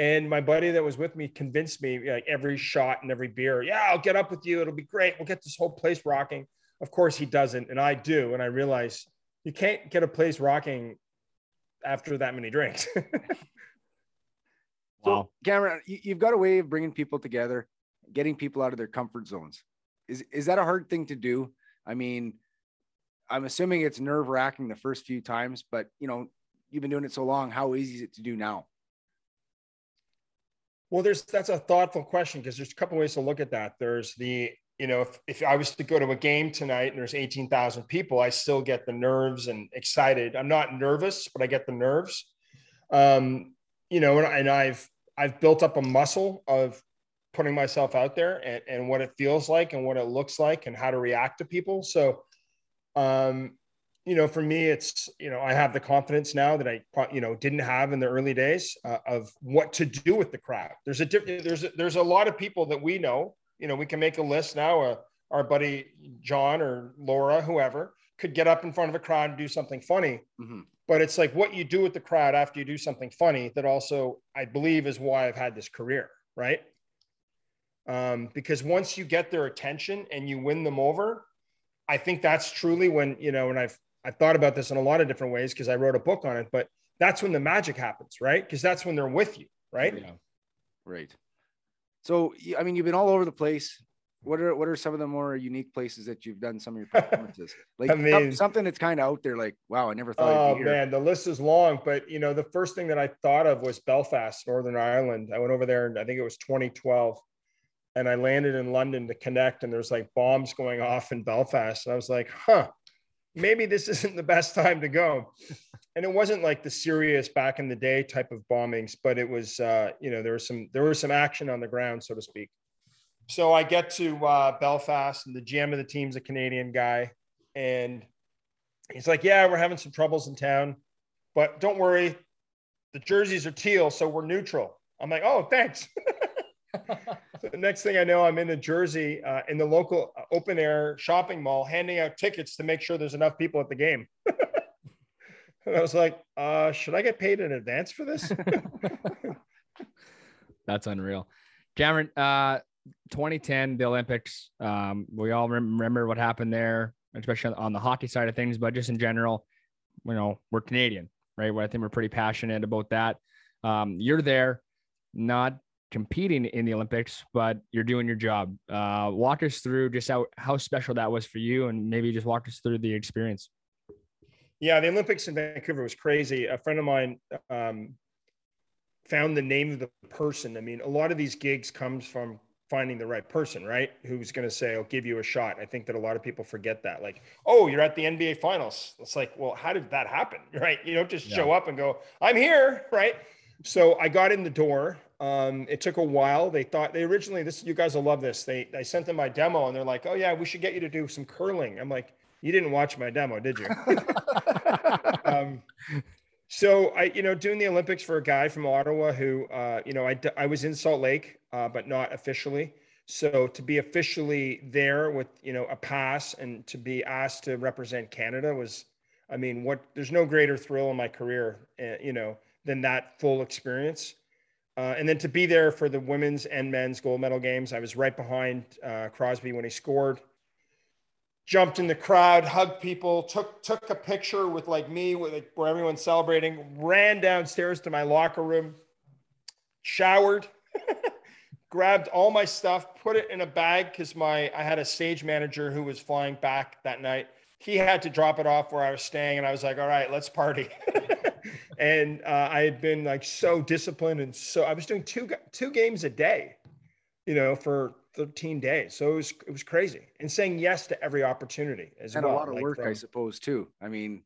[SPEAKER 6] and my buddy that was with me convinced me like every shot and every beer yeah i'll get up with you it'll be great we'll get this whole place rocking of course he doesn't and i do and i realize you can't get a place rocking after that many drinks.
[SPEAKER 5] wow. So, Cameron, you've got a way of bringing people together, getting people out of their comfort zones. Is, is that a hard thing to do? I mean, I'm assuming it's nerve wracking the first few times, but you know, you've been doing it so long. How easy is it to do now?
[SPEAKER 6] Well, there's that's a thoughtful question because there's a couple ways to look at that. There's the you know, if, if I was to go to a game tonight and there's 18,000 people, I still get the nerves and excited. I'm not nervous, but I get the nerves. Um, you know, and, and I've, I've built up a muscle of putting myself out there and, and what it feels like and what it looks like and how to react to people. So, um, you know, for me, it's, you know, I have the confidence now that I, you know, didn't have in the early days uh, of what to do with the crowd. There's a different, there's, a, there's a lot of people that we know you know, we can make a list now. Uh, our buddy John or Laura, whoever, could get up in front of a crowd and do something funny. Mm-hmm. But it's like what you do with the crowd after you do something funny that also, I believe, is why I've had this career, right? Um, because once you get their attention and you win them over, I think that's truly when, you know, and I've, I've thought about this in a lot of different ways because I wrote a book on it, but that's when the magic happens, right? Because that's when they're with you, right?
[SPEAKER 5] Yeah. Right. So, I mean, you've been all over the place. What are what are some of the more unique places that you've done some of your performances? Like I mean, something that's kind of out there. Like, wow, I never thought.
[SPEAKER 6] Oh man, the list is long. But you know, the first thing that I thought of was Belfast, Northern Ireland. I went over there, and I think it was 2012, and I landed in London to connect. And there's like bombs going off in Belfast, and I was like, huh, maybe this isn't the best time to go and it wasn't like the serious back in the day type of bombings, but it was, uh, you know, there was some there was some action on the ground, so to speak. So I get to uh, Belfast, and the GM of the team's a Canadian guy, and he's like, "Yeah, we're having some troubles in town, but don't worry, the jerseys are teal, so we're neutral." I'm like, "Oh, thanks." so the next thing I know, I'm in the Jersey uh, in the local uh, open air shopping mall, handing out tickets to make sure there's enough people at the game. And I was like, uh, should I get paid in advance for this?
[SPEAKER 1] That's unreal. Cameron, uh, 2010, the Olympics. Um, we all remember what happened there, especially on the hockey side of things, but just in general, you know, we're Canadian, right? Well, I think we're pretty passionate about that. Um, you're there, not competing in the Olympics, but you're doing your job. Uh, walk us through just how, how special that was for you and maybe just walk us through the experience.
[SPEAKER 6] Yeah, the Olympics in Vancouver was crazy. A friend of mine um, found the name of the person. I mean, a lot of these gigs comes from finding the right person, right? Who's going to say, I'll give you a shot. I think that a lot of people forget that. Like, oh, you're at the NBA finals. It's like, well, how did that happen? Right. You don't just yeah. show up and go, I'm here. Right. So I got in the door. Um, it took a while. They thought they originally, this, you guys will love this. They, I sent them my demo and they're like, oh yeah, we should get you to do some curling. I'm like, you didn't watch my demo, did you? um, so I, you know, doing the Olympics for a guy from Ottawa who, uh, you know, I, I was in Salt Lake, uh, but not officially. So to be officially there with, you know, a pass and to be asked to represent Canada was, I mean, what? There's no greater thrill in my career, uh, you know, than that full experience. Uh, and then to be there for the women's and men's gold medal games, I was right behind uh, Crosby when he scored jumped in the crowd, hugged people, took took a picture with like me with like, where everyone's celebrating, ran downstairs to my locker room, showered, grabbed all my stuff, put it in a bag because my I had a stage manager who was flying back that night. He had to drop it off where I was staying, and I was like, "All right, let's party." and uh, I had been like so disciplined, and so I was doing two two games a day, you know, for 13 days. So it was it was crazy and saying yes to every opportunity as
[SPEAKER 5] and
[SPEAKER 6] well.
[SPEAKER 5] a lot of like work, from, I suppose, too. I mean,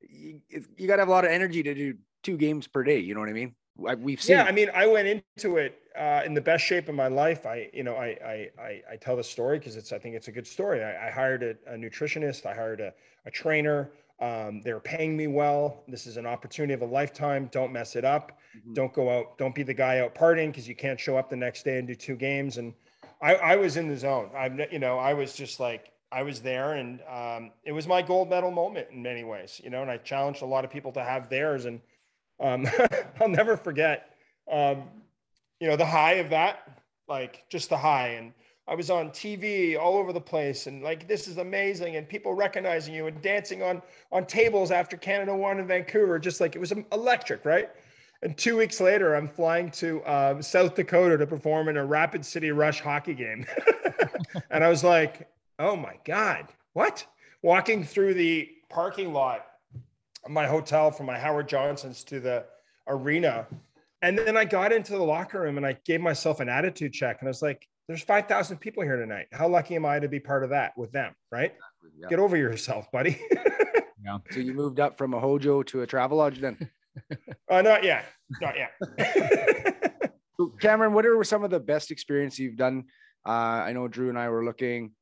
[SPEAKER 5] you, you got to have a lot of energy to do two games per day. You know what I mean? We've seen.
[SPEAKER 6] Yeah, I mean, I went into it uh, in the best shape of my life. I, you know, I I I, I tell the story because it's I think it's a good story. I, I hired a, a, nutritionist. I hired a, a trainer. Um, they're paying me well. This is an opportunity of a lifetime. Don't mess it up. Mm-hmm. Don't go out. Don't be the guy out partying because you can't show up the next day and do two games and I, I was in the zone. I'm, you know, I was just like, I was there and um, it was my gold medal moment in many ways, you know, and I challenged a lot of people to have theirs. And um, I'll never forget, um, you know, the high of that, like just the high. And I was on TV all over the place and like, this is amazing. And people recognizing you and dancing on, on tables after Canada won in Vancouver, just like it was electric, right? And two weeks later, I'm flying to um, South Dakota to perform in a Rapid City Rush hockey game. and I was like, oh my God, what? Walking through the parking lot of my hotel from my Howard Johnson's to the arena. And then I got into the locker room and I gave myself an attitude check. And I was like, there's 5,000 people here tonight. How lucky am I to be part of that with them? Right? Get over yourself, buddy.
[SPEAKER 5] yeah. So you moved up from a Hojo to a Travelodge then?
[SPEAKER 6] uh, not yet. Not yet.
[SPEAKER 5] so Cameron, what are some of the best experiences you've done? Uh, I know Drew and I were looking,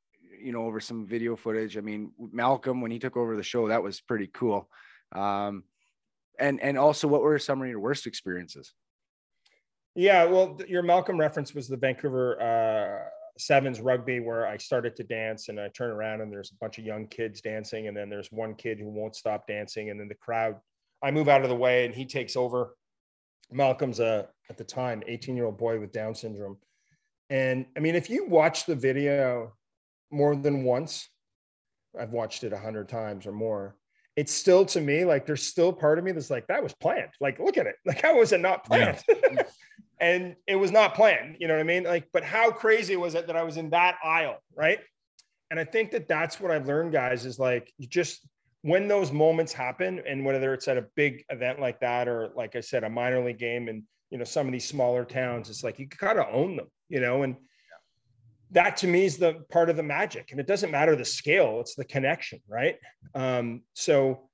[SPEAKER 5] you know, over some video footage. I mean, Malcolm, when he took over the show, that was pretty cool. Um, and and also, what were some of your worst experiences?
[SPEAKER 6] Yeah, well, your Malcolm reference was the Vancouver uh, Sevens rugby, where I started to dance, and I turn around and there's a bunch of young kids dancing, and then there's one kid who won't stop dancing, and then the crowd I move out of the way and he takes over. Malcolm's a at the time 18 year old boy with Down syndrome, and I mean if you watch the video more than once, I've watched it a hundred times or more. It's still to me like there's still part of me that's like that was planned. Like look at it, like how was it not planned? Yeah. and it was not planned. You know what I mean? Like, but how crazy was it that I was in that aisle, right? And I think that that's what I've learned, guys, is like you just when those moments happen and whether it's at a big event like that or like i said a minor league game and you know some of these smaller towns it's like you kind of own them you know and that to me is the part of the magic and it doesn't matter the scale it's the connection right um, so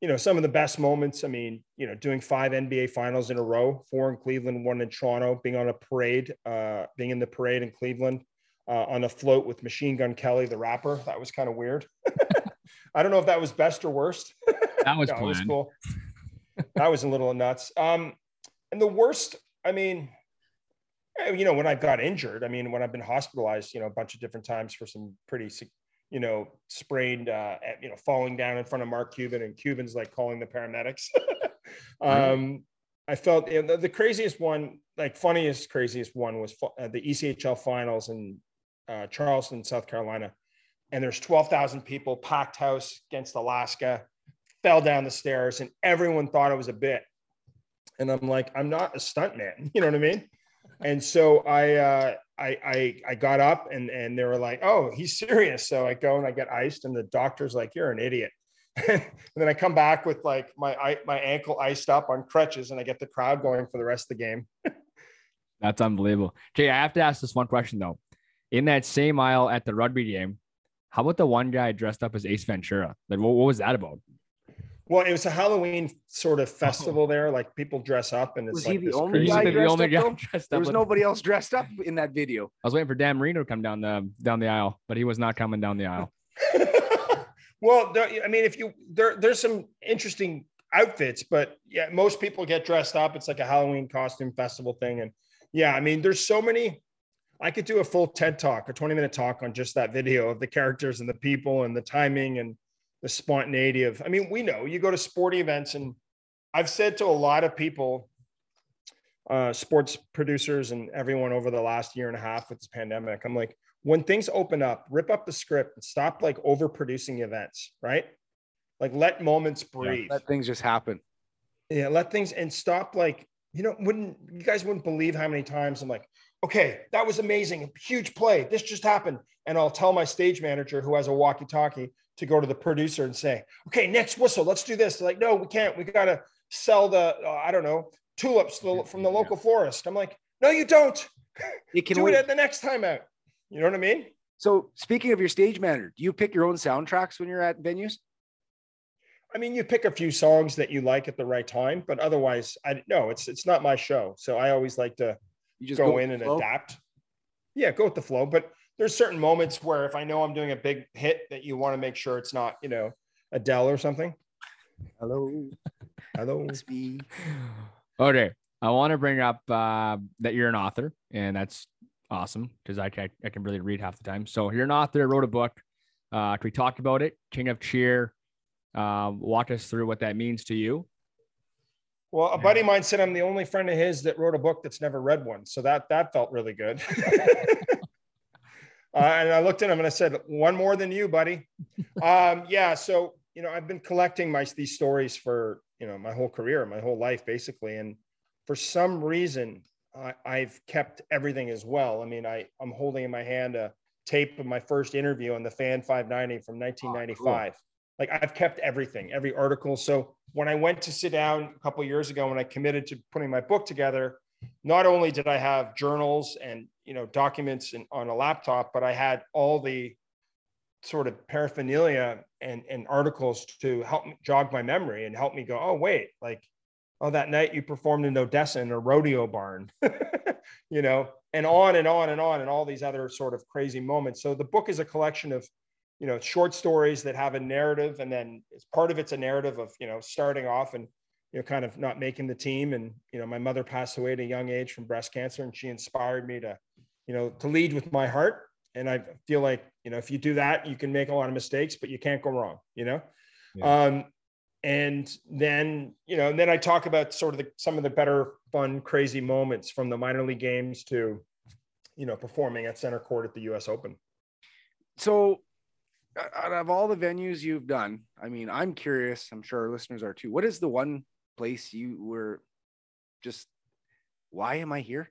[SPEAKER 6] you know some of the best moments i mean you know doing five nba finals in a row four in cleveland one in toronto being on a parade uh, being in the parade in cleveland uh, on a float with machine gun kelly the rapper that was kind of weird I don't know if that was best or worst.
[SPEAKER 1] That was, no, was cool.
[SPEAKER 6] that was a little nuts. Um, and the worst, I mean, eh, you know, when I got injured, I mean, when I've been hospitalized, you know, a bunch of different times for some pretty, you know, sprained, uh, at, you know, falling down in front of Mark Cuban, and Cuban's like calling the paramedics. um, I felt you know, the, the, craziest one, like funniest, craziest one was uh, the ECHL finals in uh, Charleston, South Carolina. And there's 12,000 people, packed house against Alaska, fell down the stairs, and everyone thought it was a bit. And I'm like, I'm not a stuntman. You know what I mean? And so I, uh, I, I, I got up and, and they were like, oh, he's serious. So I go and I get iced, and the doctor's like, you're an idiot. and then I come back with like my my ankle iced up on crutches, and I get the crowd going for the rest of the game.
[SPEAKER 1] That's unbelievable. Jay, I have to ask this one question though. In that same aisle at the rugby game, how about the one guy dressed up as Ace Ventura? Like, what, what was that about?
[SPEAKER 6] Well, it was a Halloween sort of oh. festival oh. there. Like people dress up, and it's was like
[SPEAKER 5] he the only guy, dressed, the only up, guy dressed up? There was with... nobody else dressed up in that video.
[SPEAKER 1] I was waiting for Dan Marino to come down the down the aisle, but he was not coming down the aisle.
[SPEAKER 6] Well, I mean, if you there, there's some interesting outfits, but yeah, most people get dressed up. It's like a Halloween costume festival thing, and yeah, I mean, there's so many. I could do a full TED talk, a 20 minute talk on just that video of the characters and the people and the timing and the spontaneity of. I mean, we know you go to sporting events, and I've said to a lot of people, uh, sports producers and everyone over the last year and a half with this pandemic, I'm like, when things open up, rip up the script and stop like overproducing events, right? Like let moments breathe.
[SPEAKER 5] Yeah, let things just happen.
[SPEAKER 6] Yeah, let things and stop like, you know, wouldn't you guys wouldn't believe how many times I'm like, okay, that was amazing, huge play. This just happened. And I'll tell my stage manager who has a walkie-talkie to go to the producer and say, okay, next whistle, let's do this. They're like, no, we can't. We gotta sell the, uh, I don't know, tulips from the local forest." I'm like, no, you don't. You can do wait. it at the next time out. You know what I mean?
[SPEAKER 5] So speaking of your stage manager, do you pick your own soundtracks when you're at venues?
[SPEAKER 6] I mean, you pick a few songs that you like at the right time, but otherwise, I no, it's it's not my show. So I always like to you just go, go in and flow? adapt. Yeah, go with the flow. But there's certain moments where if I know I'm doing a big hit, that you want to make sure it's not, you know, Adele or something.
[SPEAKER 5] Hello,
[SPEAKER 6] hello,
[SPEAKER 5] it's me.
[SPEAKER 1] Okay, I want to bring up uh, that you're an author, and that's awesome because I, I, I can really read half the time. So you're an author, wrote a book. Uh, we talked about it. King of Cheer. Uh, walk us through what that means to you.
[SPEAKER 6] Well, a buddy of mine said I'm the only friend of his that wrote a book that's never read one, so that that felt really good. uh, and I looked at him and I said, "One more than you, buddy." Um, yeah, so you know, I've been collecting my these stories for you know my whole career, my whole life, basically, and for some reason, I, have kept everything as well. I mean, I, I'm holding in my hand a tape of my first interview on the Fan 590 from 1995. Oh, cool. Like I've kept everything, every article. So when I went to sit down a couple years ago, when I committed to putting my book together, not only did I have journals and you know documents in, on a laptop, but I had all the sort of paraphernalia and, and articles to help jog my memory and help me go, oh wait, like oh, that night you performed in Odessa in a rodeo barn, you know, and on and on and on, and all these other sort of crazy moments. So the book is a collection of, you know, short stories that have a narrative, and then it's part of it's a narrative of, you know, starting off and, you know, kind of not making the team. And, you know, my mother passed away at a young age from breast cancer, and she inspired me to, you know, to lead with my heart. And I feel like, you know, if you do that, you can make a lot of mistakes, but you can't go wrong, you know? Yeah. Um, and then you know and then i talk about sort of the, some of the better fun crazy moments from the minor league games to you know performing at center court at the us open
[SPEAKER 5] so out of all the venues you've done i mean i'm curious i'm sure our listeners are too what is the one place you were just why am i here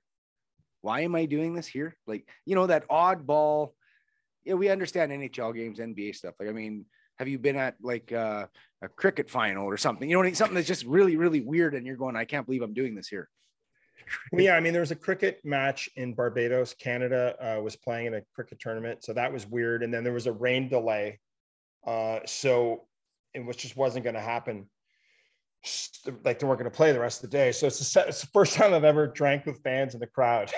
[SPEAKER 5] why am i doing this here like you know that oddball yeah we understand nhl games nba stuff like i mean have you been at like uh, a cricket final or something? You know, something that's just really, really weird, and you're going, I can't believe I'm doing this here.
[SPEAKER 6] yeah, I mean, there was a cricket match in Barbados. Canada uh, was playing in a cricket tournament, so that was weird. And then there was a rain delay, uh, so it was just wasn't going to happen. Like they weren't going to play the rest of the day. So it's the, it's the first time I've ever drank with fans in the crowd.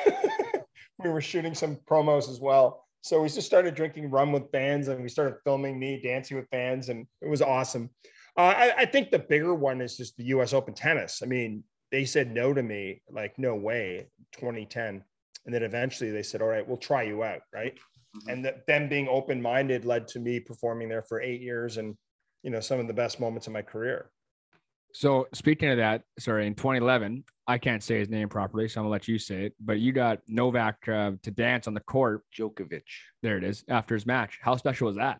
[SPEAKER 6] we were shooting some promos as well, so we just started drinking rum with fans and we started filming me dancing with fans, and it was awesome. Uh, I, I, think the bigger one is just the US Open tennis. I mean, they said no to me, like, no way, 2010. And then eventually they said, all right, we'll try you out. Right. and that them being open-minded led to me performing there for eight years and you know some of the best moments of my career
[SPEAKER 1] So speaking of that, sorry, in 2011, I can't say his name properly, so I'm gonna let you say it. But you got Novak uh, to dance on the court.
[SPEAKER 5] Djokovic.
[SPEAKER 1] There it is after his match. How special was that?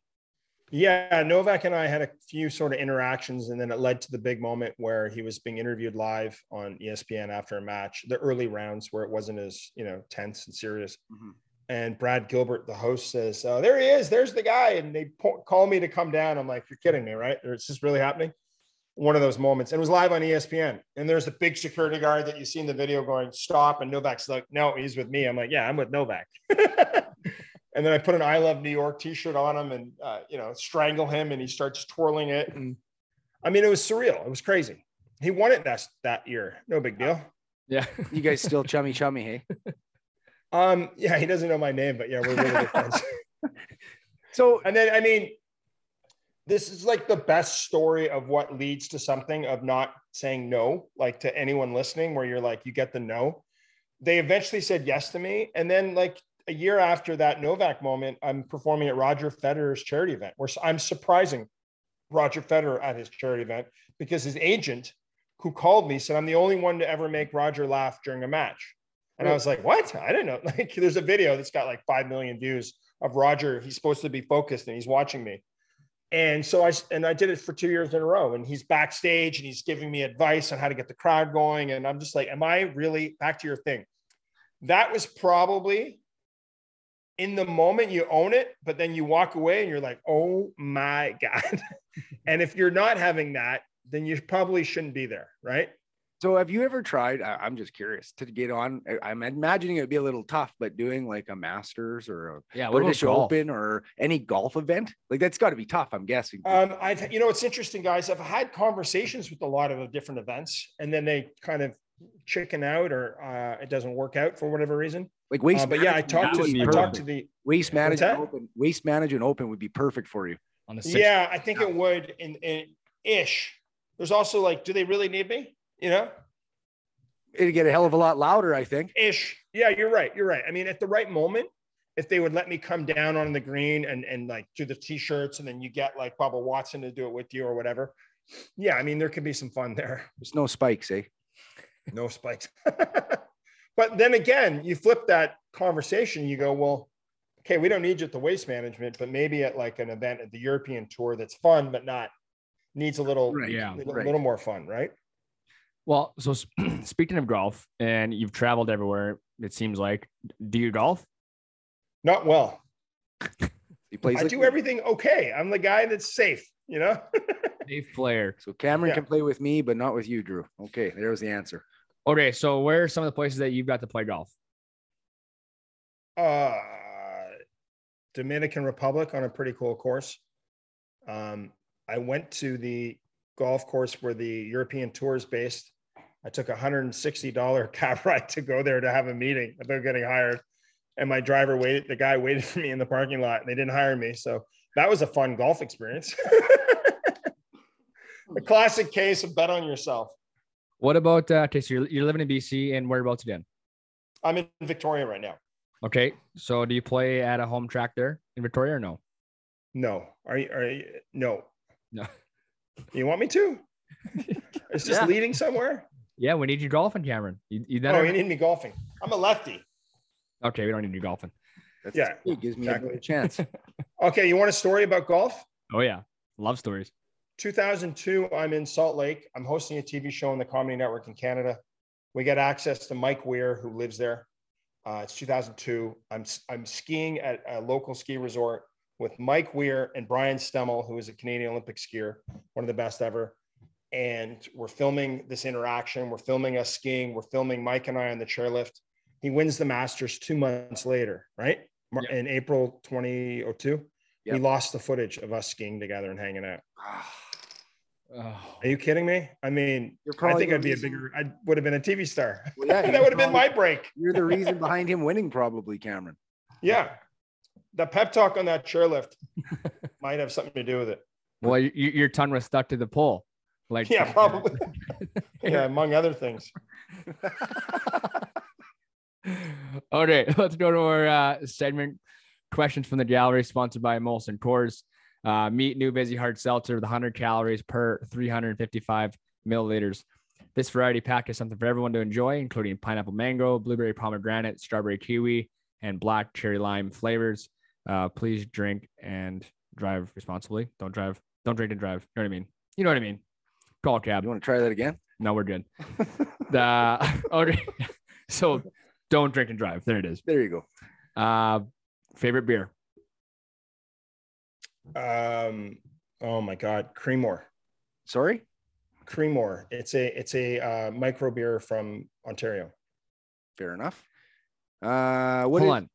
[SPEAKER 6] Yeah, Novak and I had a few sort of interactions, and then it led to the big moment where he was being interviewed live on ESPN after a match, the early rounds where it wasn't as you know tense and serious.
[SPEAKER 5] Mhm.
[SPEAKER 6] And Brad Gilbert, the host, says, oh, "There he is. There's the guy." And they po- call me to come down. I'm like, "You're kidding me, right? Or Is this really happening?" One of those moments, and it was live on ESPN. And there's a big security guard that you see in the video going, "Stop!" And Novak's like, "No, he's with me." I'm like, "Yeah, I'm with Novak." and then I put an "I love New York" T-shirt on him, and uh, you know, strangle him, and he starts twirling it. And I mean, it was surreal. It was crazy. He won it that that year. No big deal.
[SPEAKER 1] Yeah.
[SPEAKER 5] You guys still chummy chummy, hey?
[SPEAKER 6] Um, yeah, he doesn't know my name, but yeah, we're really good friends.
[SPEAKER 5] So
[SPEAKER 6] and then I mean, this is like the best story of what leads to something of not saying no, like to anyone listening, where you're like, you get the no. They eventually said yes to me. And then like a year after that Novak moment, I'm performing at Roger Federer's charity event where I'm surprising Roger Federer at his charity event because his agent who called me said, I'm the only one to ever make Roger laugh during a match. And I was like, what? I didn't know. Like, there's a video that's got like 5 million views of Roger. He's supposed to be focused and he's watching me. And so I, and I did it for two years in a row. And he's backstage and he's giving me advice on how to get the crowd going. And I'm just like, am I really back to your thing? That was probably in the moment you own it, but then you walk away and you're like, oh my God. and if you're not having that, then you probably shouldn't be there. Right.
[SPEAKER 5] So have you ever tried? I- I'm just curious to get on. I- I'm imagining it'd be a little tough, but doing like a Masters or a
[SPEAKER 1] Yeah. What
[SPEAKER 5] British? Open or any golf event, like that's got to be tough. I'm guessing.
[SPEAKER 6] Um, I've, you know, it's interesting, guys. I've had conversations with a lot of different events, and then they kind of chicken out, or uh, it doesn't work out for whatever reason.
[SPEAKER 5] like waste.
[SPEAKER 6] Uh, but yeah, I talked to I talked to the
[SPEAKER 5] waste
[SPEAKER 6] What's
[SPEAKER 5] management open. Waste management open would be perfect for you.
[SPEAKER 1] on the sixth.
[SPEAKER 6] yeah. I think it would in, in ish. There's also like, do they really need me? You know,
[SPEAKER 5] It'd get a hell of a lot louder, I think.
[SPEAKER 6] ish. Yeah, you're right. You're right. I mean, at the right moment, if they would let me come down on the green and and like do the t-shirts, and then you get like Bubba Watson to do it with you or whatever. Yeah, I mean, there could be some fun there.
[SPEAKER 5] There's no spikes, eh?
[SPEAKER 6] no spikes. but then again, you flip that conversation, you go, well, okay, we don't need you at the waste management, but maybe at like an event at the European tour that's fun, but not needs a little,
[SPEAKER 5] Right,
[SPEAKER 1] yeah,
[SPEAKER 6] little,
[SPEAKER 5] right.
[SPEAKER 6] little more fun, right?
[SPEAKER 1] Well, so speaking of golf, and you've traveled everywhere. It seems like. Do you golf?
[SPEAKER 6] Not well.
[SPEAKER 5] He plays.
[SPEAKER 6] I
[SPEAKER 5] like
[SPEAKER 6] do
[SPEAKER 5] me.
[SPEAKER 6] everything okay. I'm the guy that's safe, you know?
[SPEAKER 1] Dave Flair.
[SPEAKER 5] So Cameron
[SPEAKER 6] Yeah.
[SPEAKER 5] can play with me, but not with you, Drew. Okay, there was the answer.
[SPEAKER 1] Okay, so where are some of the places that you've got to play golf?
[SPEAKER 6] uh, Dominican Republic on a pretty cool course. Um, I went to the golf course where the European tour is based. I took a hundred and sixty dollar cab ride to go there to have a meeting about getting hired, and my driver waited. The guy waited for me in the parking lot, and they didn't hire me. So that was a fun golf experience. a classic case of bet on yourself.
[SPEAKER 1] What about uh, okay? So you're, you're living in BC, and whereabouts again?
[SPEAKER 6] I'm in Victoria right now.
[SPEAKER 1] Okay, so do you play at a home track there in Victoria or no?
[SPEAKER 6] No, are you? Are you? No.
[SPEAKER 1] No.
[SPEAKER 6] You want me to? It's just
[SPEAKER 1] Yeah.
[SPEAKER 6] leading somewhere?
[SPEAKER 1] Yeah, we need you golfing, Cameron. You, you
[SPEAKER 6] Oh, you need me golfing. I'm a lefty.
[SPEAKER 1] okay, we don't need you golfing.
[SPEAKER 5] That's
[SPEAKER 6] Yeah,
[SPEAKER 5] it gives me
[SPEAKER 6] exactly.
[SPEAKER 5] a chance.
[SPEAKER 6] Okay, you want a story about golf?
[SPEAKER 1] Oh yeah, love stories.
[SPEAKER 6] 2002, I'm in Salt Lake. I'm hosting a TV show on the Comedy Network in Canada. We get access to Mike Weir, who lives there. Uh, it's 2002. I'm I'm skiing at a local ski resort with Mike Weir and Brian Stemmle, who is a Canadian Olympic skier, one of the best ever. And we're filming this interaction. We're filming us skiing. We're filming Mike and I on the chairlift. He wins the Masters two months later, right? Mar- In April 2002. We lost the footage of us skiing together and hanging out.
[SPEAKER 1] Oh.
[SPEAKER 6] Are you kidding me? I mean,
[SPEAKER 5] You're
[SPEAKER 6] I think I'd be a bigger, I would have been a TV star.
[SPEAKER 5] Well, yeah,
[SPEAKER 6] that would have been my break.
[SPEAKER 5] You're the reason behind him winning, probably, Cameron.
[SPEAKER 6] Yeah. The pep talk on that chairlift might have something to do with it.
[SPEAKER 1] Well, y- y- your tongue was stuck to the pole. Like
[SPEAKER 6] Yeah, probably. Yeah, among other things.
[SPEAKER 1] okay, let's go to our uh, segment questions from the gallery, sponsored by Molson Coors. Uh, meet new Vizzy Hard Seltzer with 100 calories per 355 milliliters. This variety pack is something for everyone to enjoy, including pineapple mango, blueberry pomegranate, strawberry kiwi, and black cherry lime flavors. Uh, please drink and drive responsibly. Don't drive. Don't drink and drive. You know what I mean? You know what I mean? Call a cab.
[SPEAKER 5] You want to try that again?
[SPEAKER 1] No, we're good. the okay. so don't drink and drive. There it is.
[SPEAKER 5] There you go.
[SPEAKER 1] Uh, favorite beer.
[SPEAKER 6] Um, oh my God, Creemore.
[SPEAKER 5] Sorry?
[SPEAKER 6] Creemore. It's a it's a uh, micro beer from Ontario.
[SPEAKER 5] Fair enough. Uh, what
[SPEAKER 1] Hold
[SPEAKER 5] is-
[SPEAKER 1] on.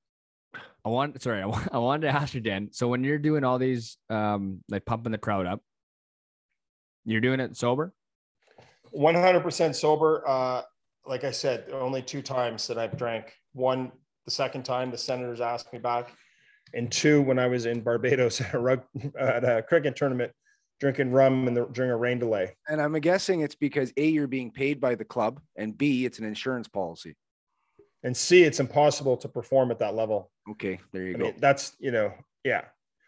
[SPEAKER 1] I want. Sorry, I, wa- I wanted to ask you, Dan. So when you're doing all these, um, like pumping the crowd up, you're doing it sober.
[SPEAKER 6] 100% sober. Uh, like I said, only two times that I've drank. One, the second time the Senators asked me back, and two, when I was in Barbados at a, rug, at a cricket tournament, drinking rum in the, during a rain delay.
[SPEAKER 5] And I'm guessing it's because A, you're being paid by the club, and B, it's an insurance policy.
[SPEAKER 6] And C, it's impossible to perform at that level.
[SPEAKER 5] Okay, there you
[SPEAKER 6] I
[SPEAKER 5] go.
[SPEAKER 6] mean, that's you know, yeah.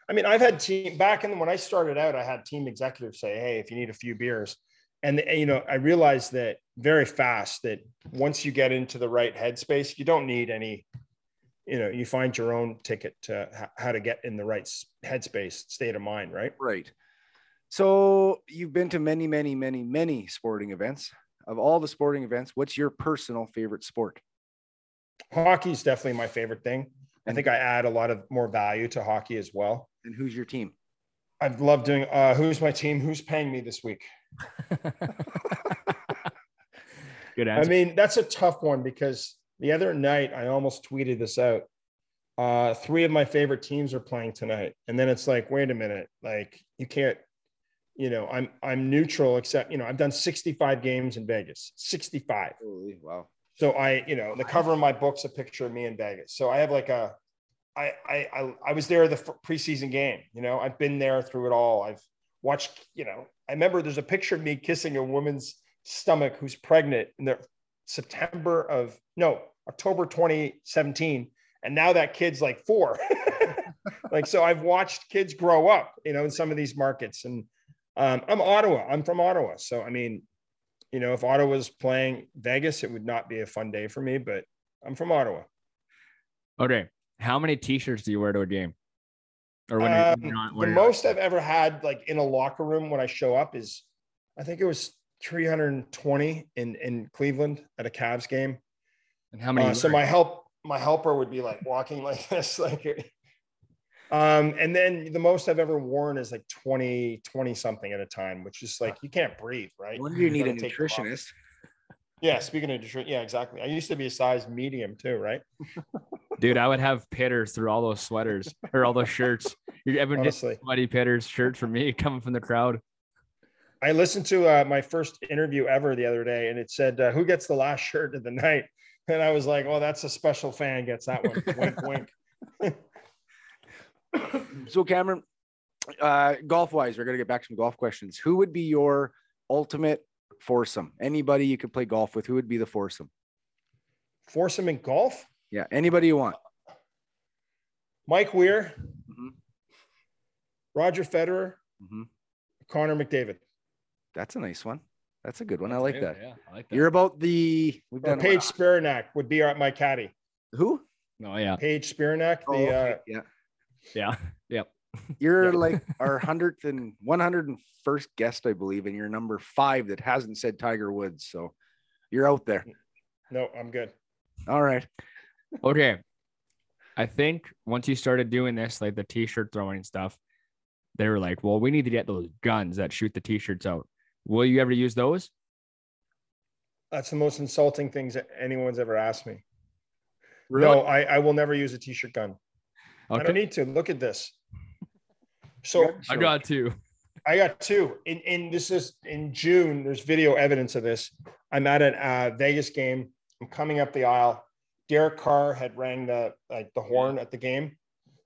[SPEAKER 6] I mean, I've had team back in when I started out, I had team executives say, "Hey, if you need a few beers," and, and you know, I realized that very fast that once you get into the right headspace, you don't need any. You know, you find your own ticket to h- how to get in the right headspace, state of mind, right?
[SPEAKER 5] Right. So you've been to many, many, many, many sporting events. Of all the sporting events, what's your personal favorite sport?
[SPEAKER 6] Hockey is definitely my favorite thing. I think I add a lot of more value to hockey as well.
[SPEAKER 5] And who's your team?
[SPEAKER 6] I've loved doing. Uh, who's my team? Who's paying me this week?
[SPEAKER 1] Good answer.
[SPEAKER 6] I mean, that's a tough one because the other night I almost tweeted this out. Uh, three of my favorite teams are playing tonight, and then it's like, wait a minute, like you can't, you know, I'm I'm neutral except you know I've done 65 games in Vegas, 65.
[SPEAKER 5] Holy wow.
[SPEAKER 6] So I, you know, the cover of my book's a picture of me in Vegas. So I have like a, I I I, was there the preseason game. You know, I've been there through it all. I've watched. You know, I remember there's a picture of me kissing a woman's stomach who's pregnant in the September of no October 2017, and now that kid's like four. like so, I've watched kids grow up. You know, in some of these markets, and um, I'm Ottawa. I'm from Ottawa, so I mean, you know, if Ottawa's playing Vegas, it would not be a fun day for me, but I'm from Ottawa.
[SPEAKER 1] okay. How many T-shirts do you wear to a game? Or when
[SPEAKER 6] Um,
[SPEAKER 1] you're, not,
[SPEAKER 6] the
[SPEAKER 1] when not-
[SPEAKER 6] most I've ever had, like in a locker room when I show up, is I think it was 320 in in Cleveland at a Cavs game.
[SPEAKER 1] and how many?
[SPEAKER 6] Uh, so my help, my helper would be like walking like this, like. Um, and then the most I've ever worn is like 20, 20 something at a time, which is like you can't breathe, right?
[SPEAKER 5] No wonder you need a
[SPEAKER 6] gotta take them off.
[SPEAKER 5] nutritionist.
[SPEAKER 6] Yeah, speaking of nutrition, yeah, exactly. I used to be a size medium too, right?
[SPEAKER 1] dude, I would have pitters through all those sweaters or all those shirts. You're ever just
[SPEAKER 6] Honestly.
[SPEAKER 1] sweaty pitters shirt for me coming from the crowd.
[SPEAKER 6] I listened to uh, my first interview ever the other day, and it said, uh, "Who gets the last shirt of the night?" And I was like, "Oh, that's a special fan gets that one." wink, wink.
[SPEAKER 5] So Cameron, uh, golf wise, we're gonna get back to some golf questions. Who would be your ultimate foursome? Anybody you could play golf with? Who would be the foursome?
[SPEAKER 6] Foursome in golf.
[SPEAKER 5] Yeah, anybody you want.
[SPEAKER 6] Mike Weir,
[SPEAKER 5] Mhm.
[SPEAKER 6] Roger Federer,
[SPEAKER 5] Mhm.
[SPEAKER 6] Connor McDavid,
[SPEAKER 5] That's a nice one. That's a good one. I like that.
[SPEAKER 1] Yeah, I like that.
[SPEAKER 5] You're about the we've
[SPEAKER 6] or
[SPEAKER 5] done
[SPEAKER 6] Paige Spiranac would be our, my caddy.
[SPEAKER 5] who?
[SPEAKER 1] oh yeah,
[SPEAKER 6] Paige Spiranac,
[SPEAKER 5] Oh,
[SPEAKER 6] the
[SPEAKER 5] okay,
[SPEAKER 6] uh,
[SPEAKER 5] yeah.
[SPEAKER 1] Yeah, yep.
[SPEAKER 5] You're
[SPEAKER 6] Yeah.
[SPEAKER 5] like our hundredth and one hundred and first guest, I believe, and you're number five that hasn't said Tiger Woods. So you're out there.
[SPEAKER 6] no, I'm good.
[SPEAKER 5] All right.
[SPEAKER 1] Okay. I think once you started doing this, like the t-shirt throwing and stuff, they were like, "Well, we need to get those guns that shoot the t-shirts out." Will you ever use those?
[SPEAKER 6] That's the most insulting things that anyone's ever asked me.
[SPEAKER 1] Really?
[SPEAKER 6] No, I, I will never use a t-shirt gun. I don't need to. Look at this. So
[SPEAKER 1] I got two.
[SPEAKER 6] I got two. In in this is in June. There's video evidence of this. I'm at a uh, Vegas game. I'm coming up the aisle. Derek Carr had rang the like the horn at the game,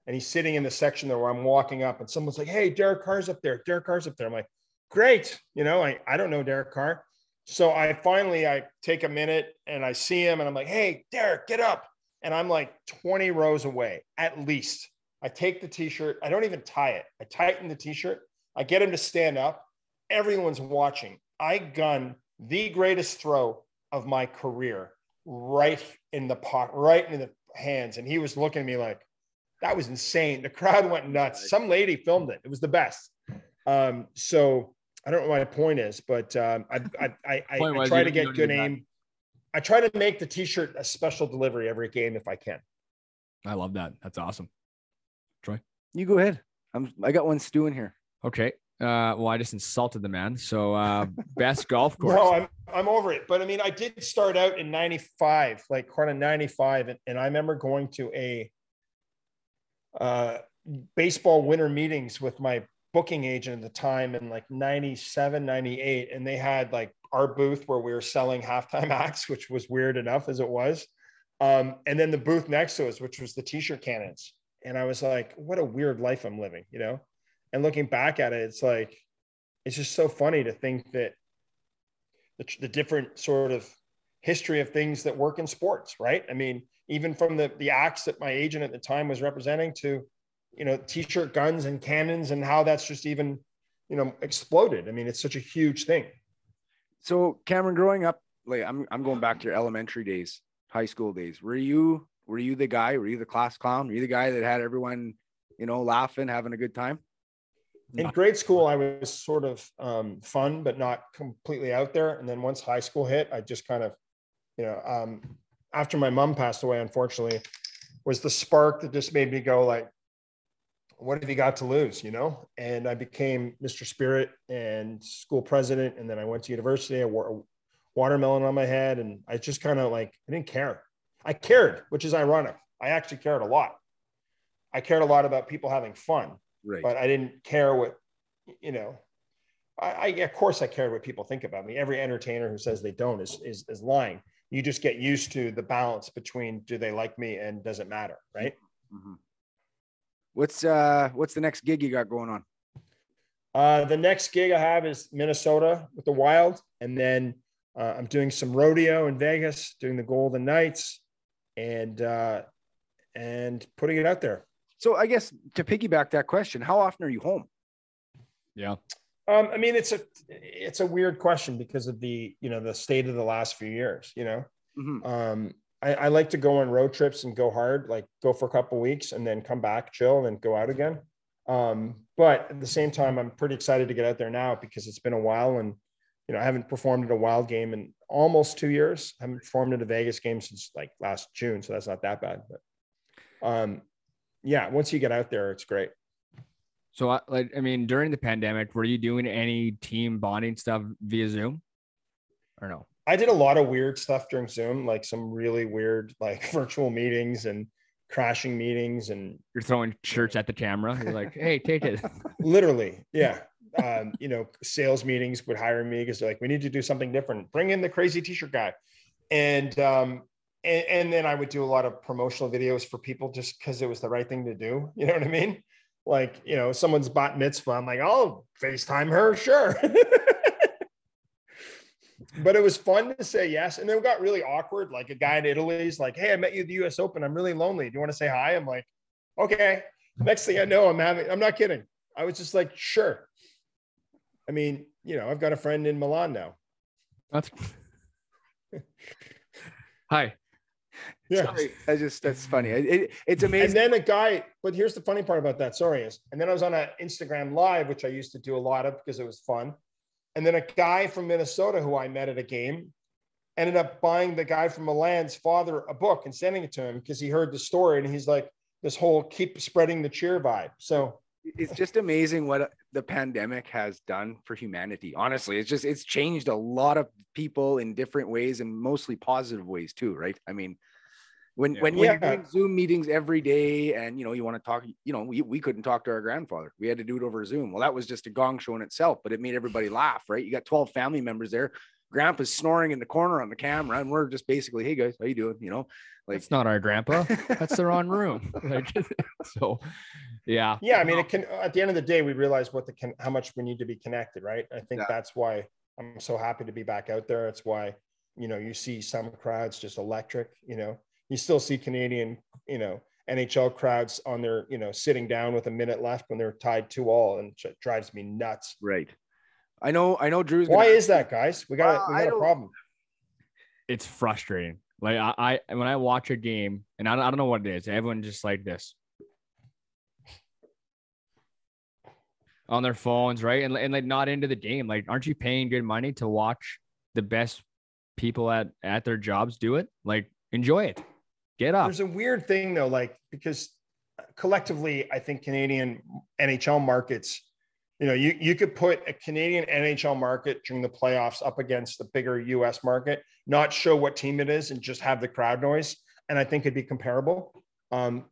[SPEAKER 6] and he's sitting in the section there where I'm walking up, and someone's like, "Hey, Derek Carr's up there. Derek Carr's up there." I'm like, "Great." You know, I I don't know Derek Carr. So I finally I take a minute and I see him, and I'm like, "Hey, Derek, get up!" And I'm like 20 rows away at least. I take the t-shirt. I don't even tie it. I tighten the t-shirt. I get him to stand up. Everyone's watching. I gun the greatest throw of my career right in the pot, right in the hands. And he was looking at me like, that was insane. The crowd went nuts. Some lady filmed it. It was the best. Um, so I don't know what my point is, but um, I, I, I, I, I try to get good aim. I try to make the t-shirt a special delivery every game if I can.
[SPEAKER 1] I love that. That's awesome. Troy,
[SPEAKER 5] you go ahead. I'm. I got one stewing here.
[SPEAKER 1] Okay. Uh, well, I just insulted the man. So uh, best golf course.
[SPEAKER 6] No, I'm I'm over it. But I mean, I did start out in '95, like kind of '95, and, and I remember going to a uh, baseball winter meetings with my booking agent at the time in like 97, 98. And they had like our booth where we were selling halftime acts, which was weird enough as it was. Um, and then the booth next to us, which was the t-shirt cannons. And I was like, what a weird life I'm living, you know? And looking back at it, it's like, it's just so funny to think that the, the different sort of history of things that work in sports, right? I mean, even from the, the acts that my agent at the time was representing to you know, t-shirt guns and cannons and how that's just even, you know, exploded. I mean, it's such a huge thing.
[SPEAKER 5] So Cameron, growing up, like I'm, I'm going back to your elementary days, high school days. Were you, were you the guy? Were you the class clown? Were you the guy that had everyone, you know, laughing, having a good time?
[SPEAKER 6] In grade school, I was sort of um, fun, but not completely out there. And then once high school hit, I just kind of, you know, um, after my mom passed away, unfortunately, was the spark that just made me go like, what have you got to lose, you know? And I became Mr. Spirit and school president. And then I went to university. I wore a watermelon on my head. And I just kind of like, I didn't care. I cared, which is ironic. I actually cared a lot. I cared a lot about people having fun, right. but I didn't care what, you know, I, I, of course I cared what people think about me. Every entertainer who says they don't is, is, is lying. You just get used to the balance between do they like me and does it matter, right? Mm-hmm.
[SPEAKER 5] What's uh what's the next gig you got going on?
[SPEAKER 6] Uh, the next gig I have is Minnesota with the Wild, and then uh, I'm doing some rodeo in Vegas, doing the Golden Knights, and uh, and putting it out there.
[SPEAKER 5] So I guess to piggyback that question, how often are you home?
[SPEAKER 1] Yeah.
[SPEAKER 6] Um, I mean, it's a it's a weird question because of the you know the state of the last few years. You know, mm-hmm. um, I, I, like to go on road trips and go hard, like go for a couple weeks and then come back, chill, and go out again. Um, but at the same time, I'm pretty excited to get out there now because it's been a while, and you know I haven't performed at a wild game in almost two years. I haven't performed at a Vegas game since like last June, so that's not that bad. But um, yeah, once you get out there, it's great.
[SPEAKER 1] So, like, I mean, during the pandemic, were you doing any team bonding stuff via Zoom, or no?
[SPEAKER 6] I did a lot of weird stuff during Zoom, like some really weird, like virtual meetings and crashing meetings. And
[SPEAKER 1] you're throwing shirts at the camera. You're like, hey, take it.
[SPEAKER 6] Literally. Yeah. Um, you know, sales meetings would hire me because they're like, we need to do something different. Bring in the crazy t-shirt guy. And, um, and, and then I would do a lot of promotional videos for people just because it was the right thing to do. You know what I mean? Like, you know, someone's bat mitzvah. I'm like, oh, FaceTime her. Sure. But it was fun to say yes. And then it got really awkward. Like a guy in Italy is like, Hey, I met you at the US Open. I'm really lonely. Do you want to say hi? I'm like, okay. Next thing I know, I'm having, I'm not kidding. I was just like, sure. I mean, you know, I've got a friend in Milan now.
[SPEAKER 1] That's hi.
[SPEAKER 5] Yeah. Sorry. I just, that's funny. It, it's amazing.
[SPEAKER 6] And then a guy, but here's the funny part about that. Sorry. Is, and then I was on an Instagram live, which I used to do a lot of because it was fun. And then a guy from Minnesota who I met at a game ended up buying the guy from Milan's father a book and sending it to him because he heard the story and he's like, this whole keep spreading the cheer vibe. So
[SPEAKER 5] it's just amazing what the pandemic has done for humanity. Honestly, it's just it's changed a lot of people in different ways and mostly positive ways too, right? I mean, when yeah. when, when yeah. you're doing Zoom meetings every day and you know you want to talk, you know, we, we couldn't talk to our grandfather. We had to do it over Zoom. Well, that was just a gong show in itself, but it made everybody laugh, right? You got 12 family members there. Grandpa's snoring in the corner on the camera, and we're just basically, hey guys, how you doing? You know,
[SPEAKER 1] like it's not our grandpa. That's the wrong room. so yeah.
[SPEAKER 6] Yeah. I mean, it can at the end of the day, we realize what the how much we need to be connected, right? I think yeah. that's why I'm so happy to be back out there. It's why, you know, you see some crowds just electric, you know, you still see Canadian, you know, NHL crowds on their, you know, sitting down with a minute left when they're tied two all, and it drives me nuts.
[SPEAKER 5] Right. I know. I know. Drew's.
[SPEAKER 6] Why
[SPEAKER 5] gonna-
[SPEAKER 6] is that, guys? We got
[SPEAKER 5] Well,
[SPEAKER 6] we got a problem.
[SPEAKER 1] It's frustrating. Like I, I when I watch a game, and I don't, I don't know what it is. Everyone just like this on their phones, right? And and like not into the game. Like, aren't you paying good money to watch the best people at at their jobs do it? Like, enjoy it. Get up.
[SPEAKER 6] There's a weird thing though, like because collectively, I think Canadian NHL markets, you know, you you could put a Canadian NHL market during the playoffs up against the bigger US market, not show what team it is, and just have the crowd noise, and I think it'd be comparable, um,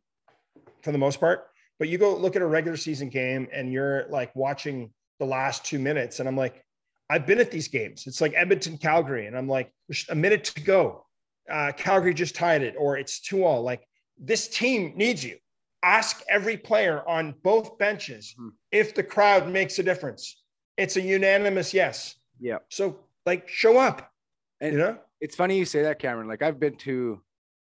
[SPEAKER 6] for the most part. But you go look at a regular season game, and you're like watching the last two minutes, and I'm like, I've been at these games. It's like Edmonton, Calgary, and I'm like, a minute to go. Uh, Calgary just tied it, or it's two all. Like this team needs you. Ask every player on both benches
[SPEAKER 5] Hmm.
[SPEAKER 6] if the crowd makes a difference. It's a unanimous yes.
[SPEAKER 5] Yeah.
[SPEAKER 6] So like, show up.
[SPEAKER 5] And
[SPEAKER 6] you know,
[SPEAKER 5] it's funny you say that, Cameron. Like I've been to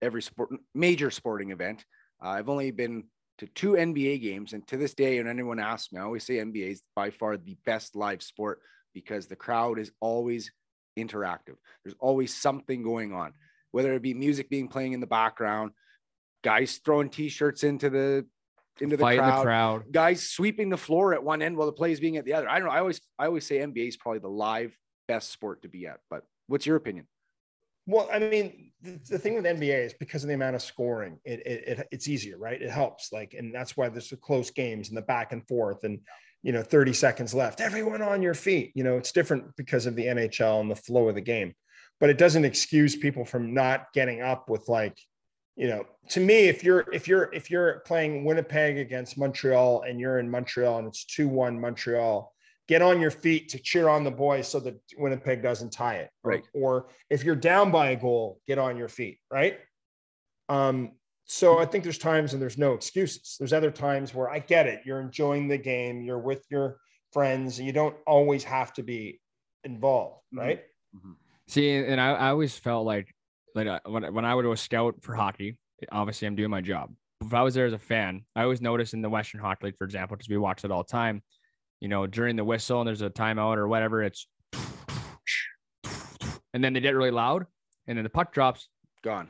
[SPEAKER 5] every sport, major sporting event. Uh, I've only been to two NBA games, and to this day, when anyone asks me, I always say NBA is by far the best live sport because the crowd is always interactive. There's always something going on, whether it be music being playing in the background, guys throwing T-shirts into the into the crowd,
[SPEAKER 1] the crowd.
[SPEAKER 5] guys sweeping the floor at one end while the play is being at the other. I don't know. I always I always say NBA is probably the live best sport to be at. But what's your opinion?
[SPEAKER 6] Well, I mean, the, the thing with NBA is because of the amount of scoring, it, it, it it's easier, right? It helps, like, and that's why there's the close games and the back and forth, and you know, 30 seconds left. Everyone on your feet. You know, it's different because of the NHL and the flow of the game, but it doesn't excuse people from not getting up with like, you know, to me, if you're if you're if you're playing Winnipeg against Montreal and you're in Montreal and it's two one Montreal, get on your feet to cheer on the boys so that Winnipeg doesn't tie it. Or-
[SPEAKER 5] Right.
[SPEAKER 6] Or, if you're down by a goal, get on your feet. Right. Um, so I think there's times and there's no excuses. There's other times where I get it. You're enjoying the game. You're with your friends. And you don't always have to be involved.
[SPEAKER 5] Mhm.
[SPEAKER 6] Right.
[SPEAKER 1] See, and I, I always felt like, like uh, when, when I would go scout for hockey, obviously I'm doing my job. If I was there as a fan, I always noticed in the Western Hockey League, for example, because we watch it all the time, you know, during the whistle and there's a timeout or whatever, it's, and then they get really loud, and then the puck drops.
[SPEAKER 5] Gone.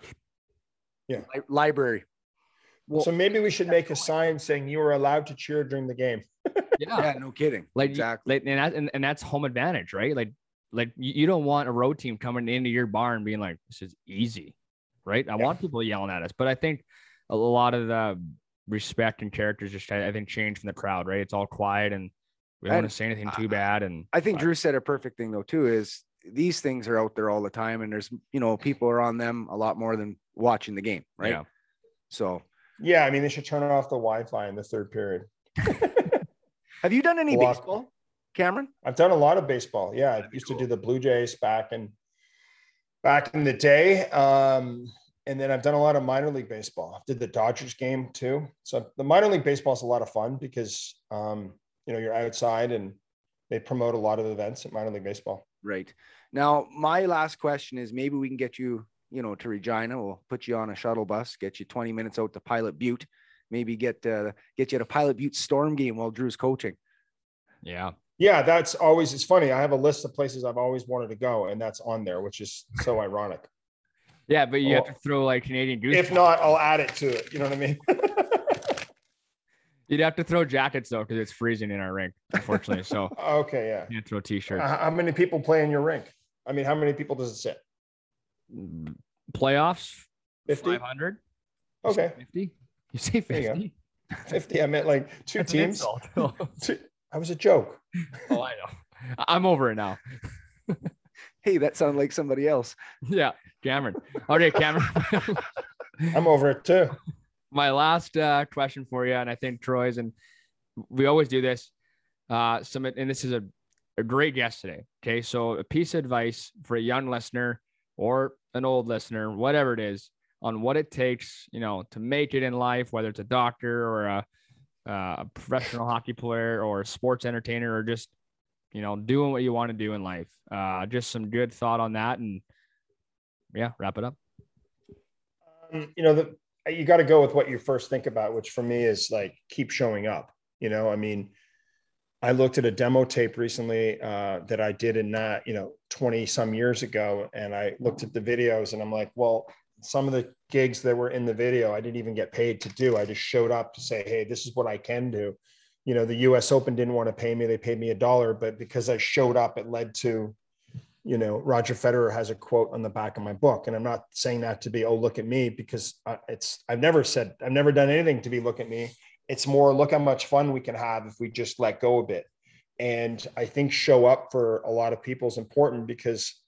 [SPEAKER 6] Yeah.
[SPEAKER 5] Li- library. Well,
[SPEAKER 6] so maybe we should make a sign saying you are allowed to cheer during the game.
[SPEAKER 1] Yeah,
[SPEAKER 5] yeah, no kidding.
[SPEAKER 1] like
[SPEAKER 5] exactly.
[SPEAKER 1] like, and, that, and and that's home advantage, right? Like, like you, you don't want a road team coming into your barn being like, "This is easy," right? I
[SPEAKER 6] Yeah.
[SPEAKER 1] want people yelling at us, but I think a lot of the respect and characters just I, I think change from the crowd, right? It's all quiet and we don't want to say anything too
[SPEAKER 5] I-
[SPEAKER 1] bad. And
[SPEAKER 5] I think
[SPEAKER 1] But-
[SPEAKER 5] Drew said a perfect thing though too. Is these things are out there all the time, and there's you know people are on them a lot more than watching the game, right?
[SPEAKER 1] Yeah.
[SPEAKER 5] So,
[SPEAKER 6] Yeah. I mean, they should turn off the Wi Fi in the third period.
[SPEAKER 5] have you done any
[SPEAKER 6] Block.
[SPEAKER 5] baseball, Cameron?
[SPEAKER 6] I've done a lot of baseball. Yeah, I
[SPEAKER 5] That'd be
[SPEAKER 6] used
[SPEAKER 5] cool.
[SPEAKER 6] to do the Blue Jays back in back in the day. Um, and then I've done a lot of minor league baseball. I did the Dodgers game too. So the minor league baseball is a lot of fun because um, you know you're outside and they promote a lot of events at minor league baseball.
[SPEAKER 5] Right. Now, my last question is maybe we can get you, you know, to Regina. We'll put you on a shuttle bus, get you 20 minutes out to Pilot Butte, maybe get uh, get you at a Pilot Butte Storm game while Drew's coaching.
[SPEAKER 1] yeah,
[SPEAKER 6] Yeah, that's always it's funny. I have a list of places I've always wanted to go, and that's on there, which is so ironic.
[SPEAKER 1] yeah, but you have to throw like Canadian goose.
[SPEAKER 6] If not, I'll add it to it. You know what I mean?
[SPEAKER 1] you'd have to throw jackets though because it's freezing in our rink, unfortunately. so
[SPEAKER 6] okay, yeah.
[SPEAKER 1] you can't throw t-shirts.
[SPEAKER 6] Uh, how many people play in your rink? I mean, how many people does it sit?
[SPEAKER 1] Playoffs,
[SPEAKER 6] 50?
[SPEAKER 1] five hundred.
[SPEAKER 6] Okay.
[SPEAKER 1] fifty. You say
[SPEAKER 6] There you go.
[SPEAKER 1] fifty?
[SPEAKER 6] 50. I meant like two
[SPEAKER 1] That's
[SPEAKER 6] teams. Two- I was a joke.
[SPEAKER 1] Oh, I know. I'm over it now.
[SPEAKER 5] Hey, that sounded like somebody else.
[SPEAKER 1] Yeah, Cameron. Okay, Cameron.
[SPEAKER 6] I'm over it too.
[SPEAKER 1] My last uh, question for you, and I think Troy's, and we always do this. Uh, some, and this is a, a great guest today. Okay, so a piece of advice for a young listener or an old listener, whatever it is, on what it takes, you know, to make it in life, whether it's a doctor or a, uh, a professional hockey player or a sports entertainer or just, you know, doing what you want to do in life. Uh, just some good thought on that, and yeah, wrap it up.
[SPEAKER 6] Um, you know, the you got to go with what you first think about, which for me is like keep showing up. You know, I mean, I looked at a demo tape recently uh, that I did in that, you know, 20 some years ago. And I looked at the videos and I'm like, well, some of the gigs that were in the video, I didn't even get paid to do. I just showed up to say, hey, this is what I can do. You know, the US Open didn't want to pay me. They paid me a dollar, but because I showed up, it led to, you know, Roger Federer has a quote on the back of my book. And I'm not saying that to be, oh, look at me, because uh, it's, I've never said, I've never done anything to be, look at me. It's more, look how much fun we can have if we just let go a bit. And I think show up for a lot of people is important because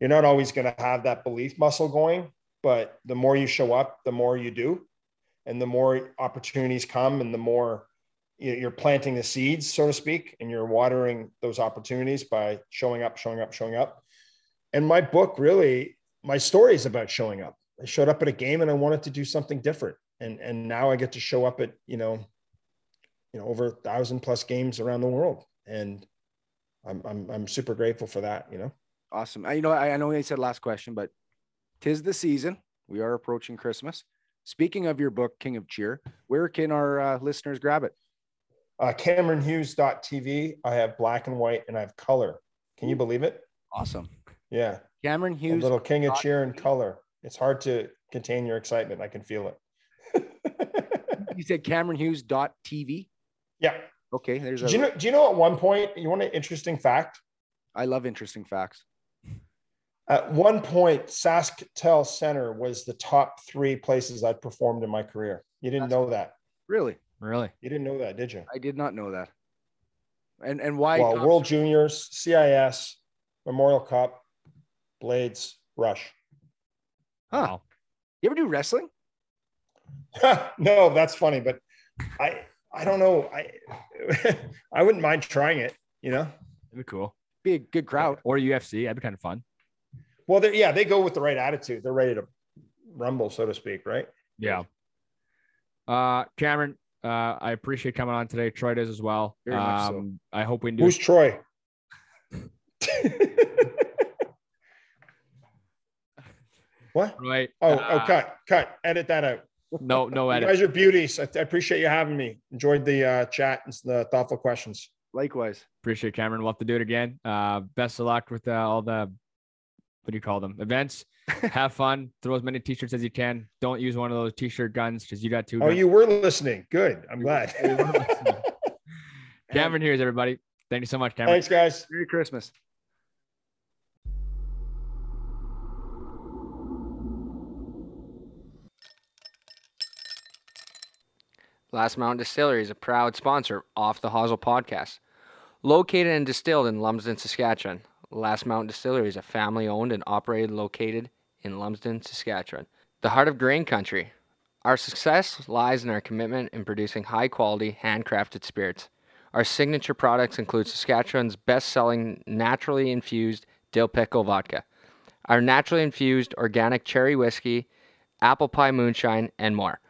[SPEAKER 6] you're not always going to have that belief muscle going but the more you show up, the more you do, and the more opportunities come, and the more you're planting the seeds, so to speak, and you're watering those opportunities by showing up, showing up, showing up. And my book really, my story is about showing up. I showed up at a game and I wanted to do something different. And and now I get to show up at, you know, you know, over a thousand plus games around the world. And I'm I'm I'm super grateful for that, you know.
[SPEAKER 5] Awesome. I, you know, I, I know you said last question, but tis the season. We are approaching Christmas. Speaking of your book, King of Cheer, where can our uh, listeners grab it?
[SPEAKER 6] Uh, CameronHughes.tv. I have black and white and I have color. Can you believe it?
[SPEAKER 5] Awesome.
[SPEAKER 6] Yeah.
[SPEAKER 5] Cameron Hughes.
[SPEAKER 6] A little King of Cheer in color. It's hard to contain your excitement. I can feel
[SPEAKER 5] it. you said CameronHughes.tv?
[SPEAKER 6] Yeah.
[SPEAKER 5] Okay. There's
[SPEAKER 6] a... do, you know, do you know at one point, you want an interesting fact?
[SPEAKER 5] I love interesting facts.
[SPEAKER 6] At one point, SaskTel Center was the top three places I'd performed in my career. You didn't know that.
[SPEAKER 5] Really?
[SPEAKER 1] Really?
[SPEAKER 6] You didn't know that, did you?
[SPEAKER 5] I did not know that. And and why?
[SPEAKER 6] Well, World Juniors, CIS, Memorial Cup, Blades, Rush.
[SPEAKER 5] Huh. Wow. You ever do wrestling?
[SPEAKER 6] no, that's funny, but I I don't know. I I wouldn't mind trying it, you know.
[SPEAKER 1] It'd be cool.
[SPEAKER 5] Be a good crowd.
[SPEAKER 1] Or UFC. That'd be kind of fun.
[SPEAKER 6] Well, yeah, they go with the right attitude. They're ready to rumble, so to speak, right?
[SPEAKER 1] Yeah. Uh, Cameron, uh, I appreciate coming on today. Troy does as well. Very much so. Um, I hope we do.
[SPEAKER 6] Who's Troy? what?
[SPEAKER 1] Right.
[SPEAKER 6] Oh, oh uh, oh, cut, cut. Edit that out.
[SPEAKER 1] No, no edit.
[SPEAKER 6] You guys are beauties. I, I appreciate you having me. Enjoyed the uh, chat and the thoughtful questions.
[SPEAKER 5] Likewise.
[SPEAKER 1] Appreciate it, Cameron. We'll have to do it again. Uh, best of luck with uh, all the what do you call them? Events. Have fun. Throw as many t-shirts as you can. Don't use one of those t-shirt guns because you got two.
[SPEAKER 6] Oh,
[SPEAKER 1] guns.
[SPEAKER 6] you were listening. Good. I'm glad.
[SPEAKER 1] Cameron Hughes everybody. Thank you so much, Cameron.
[SPEAKER 6] Thanks, guys.
[SPEAKER 5] Merry Christmas.
[SPEAKER 3] Last Mountain Distillery is a proud sponsor of Off the Hosel podcast. Located and distilled in Lumsden, Saskatchewan, Last Mountain Distillery is a family owned and operated located in Lumsden, Saskatchewan, the heart of grain country. Our success lies in our commitment in producing high quality, handcrafted spirits. Our signature products include Saskatchewan's best selling naturally infused dill pickle vodka, our naturally infused organic cherry whiskey, apple pie moonshine, and more.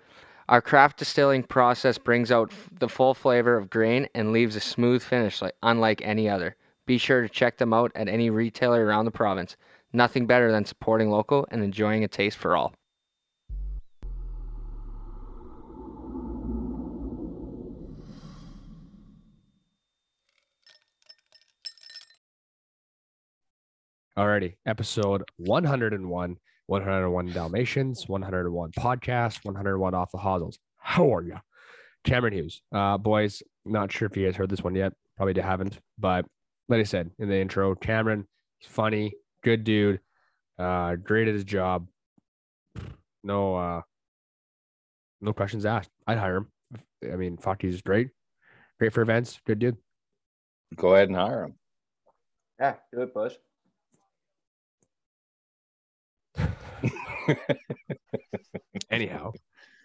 [SPEAKER 3] Our craft distilling process brings out the full flavor of grain and leaves a smooth finish like, unlike any other. Be sure to check them out at any retailer around the province. Nothing better than supporting local and enjoying a taste for all.
[SPEAKER 1] Alrighty, episode 101, 101 Dalmatians, 101 podcast, 101 off the hosels. How are you? Cameron Hughes. Uh, boys, not sure if you guys heard this one yet. Probably haven't, but like I said in the intro, Cameron, he's funny, good dude, uh, great at his job. No, uh, no questions asked. I'd hire him. I mean, fuck, he's great, great for events, good dude.
[SPEAKER 4] Go ahead and hire him.
[SPEAKER 3] Yeah, do it, Bush.
[SPEAKER 1] Anyhow,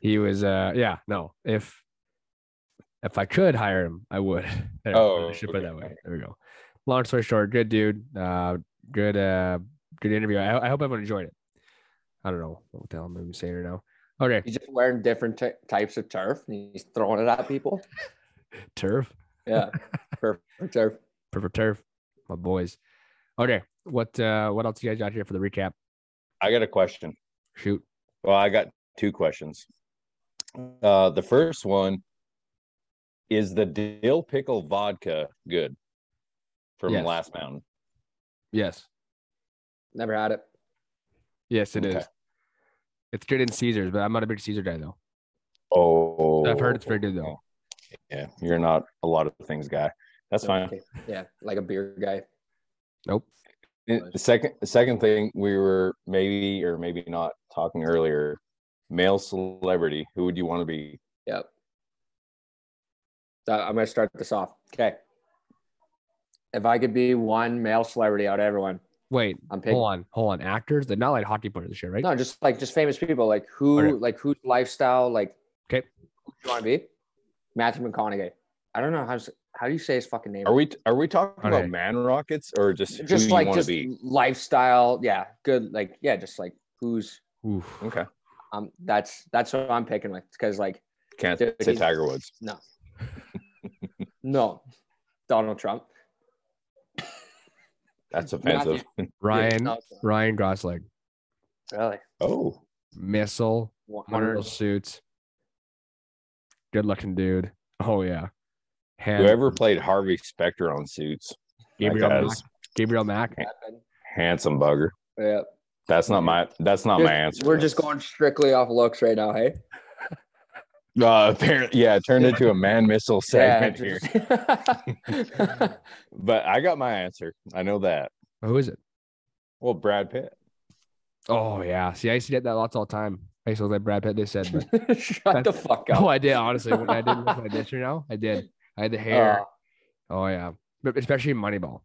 [SPEAKER 1] he was uh yeah, no. If if I could hire him, I would. There, oh, I should okay. put it that way. There we go long story short, good dude. Uh, good, uh, good interview. I, I hope everyone enjoyed it. I don't know what the hell I'm saying right now. Okay.
[SPEAKER 3] He's just wearing different t- types of turf and he's throwing it at people.
[SPEAKER 1] turf?
[SPEAKER 3] Yeah. Perfect turf.
[SPEAKER 1] Perfect turf. My boys. Okay. What uh what else you guys got here for the recap?
[SPEAKER 4] I got a question.
[SPEAKER 1] Shoot.
[SPEAKER 4] Well, I got two questions. Uh, the first one is the dill pickle vodka good from
[SPEAKER 1] Yes.
[SPEAKER 4] Last Mountain.
[SPEAKER 1] Yes.
[SPEAKER 3] Never had it.
[SPEAKER 1] Yes, it is.
[SPEAKER 4] Okay.
[SPEAKER 1] It's good in Caesars, but I'm not a big Caesar guy though.
[SPEAKER 4] Oh,
[SPEAKER 1] I've heard it's very good though.
[SPEAKER 4] Yeah, you're not a lot of things guy. That's fine.
[SPEAKER 3] Okay. Yeah, like a beer guy.
[SPEAKER 1] Nope.
[SPEAKER 4] The second, the second thing we were maybe or maybe not talking earlier, male celebrity. Who would you want to be?
[SPEAKER 3] Yep. I'm gonna start this off. Okay. If I could be one male celebrity out of everyone,
[SPEAKER 1] Wait,
[SPEAKER 3] I'm picking.
[SPEAKER 1] hold on, hold on. Actors, they're not like hockey players and shit, right?
[SPEAKER 3] No, just like just famous people. Like who,
[SPEAKER 1] Okay.
[SPEAKER 3] like whose lifestyle, like
[SPEAKER 1] Okay.
[SPEAKER 3] who do you want to be? Matthew McConaughey. I don't know how how do you say his fucking name?
[SPEAKER 4] Are we are we talking
[SPEAKER 1] Okay.
[SPEAKER 4] about man rockets or just
[SPEAKER 3] just
[SPEAKER 4] who
[SPEAKER 3] like
[SPEAKER 4] you
[SPEAKER 3] just
[SPEAKER 4] be?
[SPEAKER 3] lifestyle? Yeah, good. Like yeah, just like who's
[SPEAKER 1] Oof.
[SPEAKER 4] Okay,
[SPEAKER 3] um. That's that's what I'm picking with because like
[SPEAKER 4] can't
[SPEAKER 3] Dude,
[SPEAKER 4] say Tiger Woods.
[SPEAKER 3] no, no, Donald Trump.
[SPEAKER 4] That's offensive.
[SPEAKER 1] Ryan, Ryan Gosling,
[SPEAKER 3] really.
[SPEAKER 4] oh,
[SPEAKER 1] missile, one of suits. Good looking dude. Oh yeah. Hand,
[SPEAKER 4] whoever played Harvey Specter on Suits,
[SPEAKER 1] Gabriel Macht.
[SPEAKER 4] guy's
[SPEAKER 1] Gabriel Macht.
[SPEAKER 4] handsome bugger.
[SPEAKER 3] Yeah.
[SPEAKER 4] That's not my. That's not
[SPEAKER 3] Just-
[SPEAKER 4] my answer.
[SPEAKER 3] We're just going strictly off looks right now, hey?
[SPEAKER 4] Uh, apparently, yeah, it turned into a man missile segment here.
[SPEAKER 3] here.
[SPEAKER 4] But I got my answer. I know that.
[SPEAKER 1] Who is it?
[SPEAKER 4] Well, Brad Pitt.
[SPEAKER 1] Oh yeah. See, I used to get that lots all the time. I used to look like Brad Pitt. They said,
[SPEAKER 3] Shut the fuck up." oh.
[SPEAKER 1] I did honestly. When I did look like this right now, I did. I had the hair.
[SPEAKER 3] Uh,
[SPEAKER 1] oh yeah, but especially in Moneyball.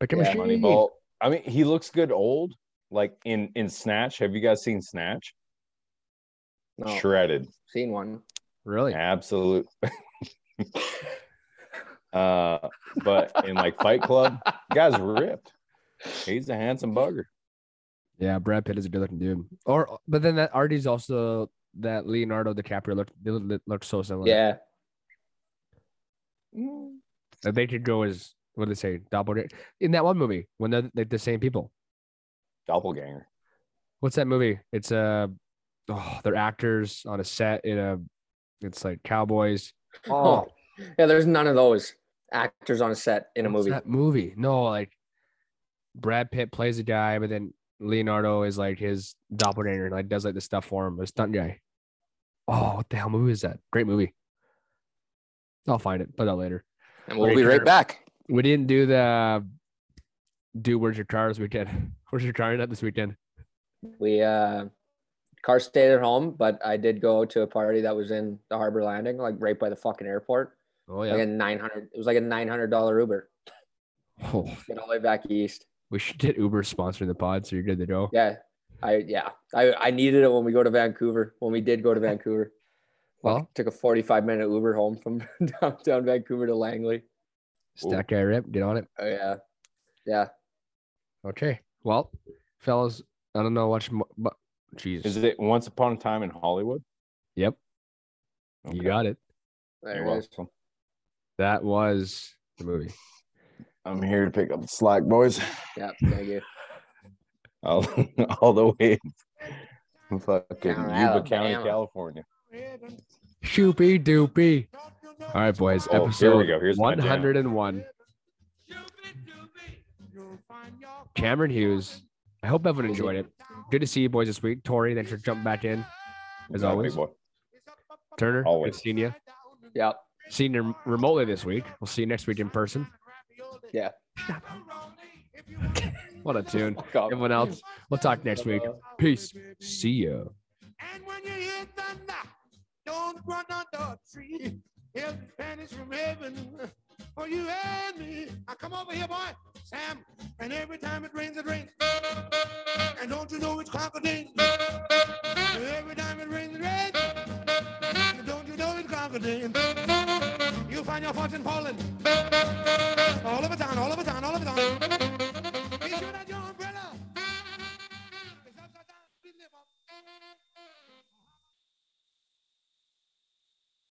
[SPEAKER 1] Like a
[SPEAKER 3] Yeah,
[SPEAKER 1] machine.
[SPEAKER 4] Moneyball. I mean, he looks good old. Like in in Snatch. Have you guys seen Snatch?
[SPEAKER 3] No,
[SPEAKER 4] Shredded.
[SPEAKER 3] seen one.
[SPEAKER 1] Really?
[SPEAKER 4] Absolute. uh, but in like Fight Club, guy's ripped. He's a handsome bugger.
[SPEAKER 1] Yeah, Brad Pitt is a good looking dude. Or but then that Artie's also that Leonardo DiCaprio looked they look, looked so similar.
[SPEAKER 3] Yeah.
[SPEAKER 1] Like, they could go as what did they say? Doppelganger in that one movie when they're like the same people.
[SPEAKER 4] Doppelganger.
[SPEAKER 1] What's that movie? It's uh oh, they're actors on a set in a it's like cowboys.
[SPEAKER 3] Oh. Yeah, there's none of those actors on a set in a
[SPEAKER 1] What's
[SPEAKER 3] movie.
[SPEAKER 1] That movie. No, like Brad Pitt plays a guy, but then Leonardo is like his doppelganger and like does like the stuff for him, a stunt guy. Oh, what the hell movie is that? Great movie. I'll find it, put that later.
[SPEAKER 3] And we'll
[SPEAKER 1] Great
[SPEAKER 3] be right
[SPEAKER 1] term.
[SPEAKER 3] back.
[SPEAKER 1] We didn't do the do where's your car this weekend. Where's your car at this weekend?
[SPEAKER 3] We uh car stayed at home, but I did go to a party that was in the harbor landing, like right by the fucking airport.
[SPEAKER 1] Oh yeah,
[SPEAKER 3] Like a nine hundred it was like a nine hundred dollar Uber.
[SPEAKER 1] Oh,
[SPEAKER 3] Get all the way back east.
[SPEAKER 1] we should get Uber sponsoring the pod so you're good to go.
[SPEAKER 3] Yeah. I yeah. I, I needed it when we go to Vancouver. When we did go to Vancouver.
[SPEAKER 1] Well,
[SPEAKER 3] Took a 45 minute Uber home from downtown Vancouver to Langley.
[SPEAKER 1] stack guy rip, get on it.
[SPEAKER 3] Oh yeah. Yeah.
[SPEAKER 1] Okay. Well, fellas, I don't know mo- but jeez.
[SPEAKER 4] Is it Once Upon a Time in Hollywood?
[SPEAKER 1] Yep, you got it.
[SPEAKER 3] There
[SPEAKER 4] You're
[SPEAKER 3] it is.
[SPEAKER 4] welcome.
[SPEAKER 1] That was the movie.
[SPEAKER 4] I'm here to pick up the slack, boys.
[SPEAKER 3] Yep, thank you.
[SPEAKER 4] All, all the way in fucking
[SPEAKER 3] Down
[SPEAKER 4] Yuba County, California.
[SPEAKER 1] Shoopy doopy. All right, boys.
[SPEAKER 4] Oh, here
[SPEAKER 1] episode
[SPEAKER 4] we go. Here's my jam.
[SPEAKER 1] 101. Cameron Hughes. I hope everyone enjoyed it. Good to see you boys this week. Tori, thanks for jumping back in. As
[SPEAKER 4] Yeah,
[SPEAKER 1] always. Turner,
[SPEAKER 4] Always.
[SPEAKER 1] good seeing you.
[SPEAKER 3] Yep.
[SPEAKER 1] Seeing you remotely this week. We'll see you next week in person.
[SPEAKER 3] Yeah.
[SPEAKER 1] What a tune.
[SPEAKER 3] Fuck up.
[SPEAKER 1] Everyone else, we'll talk next week. Peace. See ya.
[SPEAKER 7] And when you hear thunder, don't run under a tree. Help vanish from heaven for you and me. I come over here, boy, Sam. And every time it rains, it rains. And don't you know it's crocodile? Every time it rains, it rains. And don't you know it's crocodile? You'll find your fortune falling. All over town, all over town, all over town.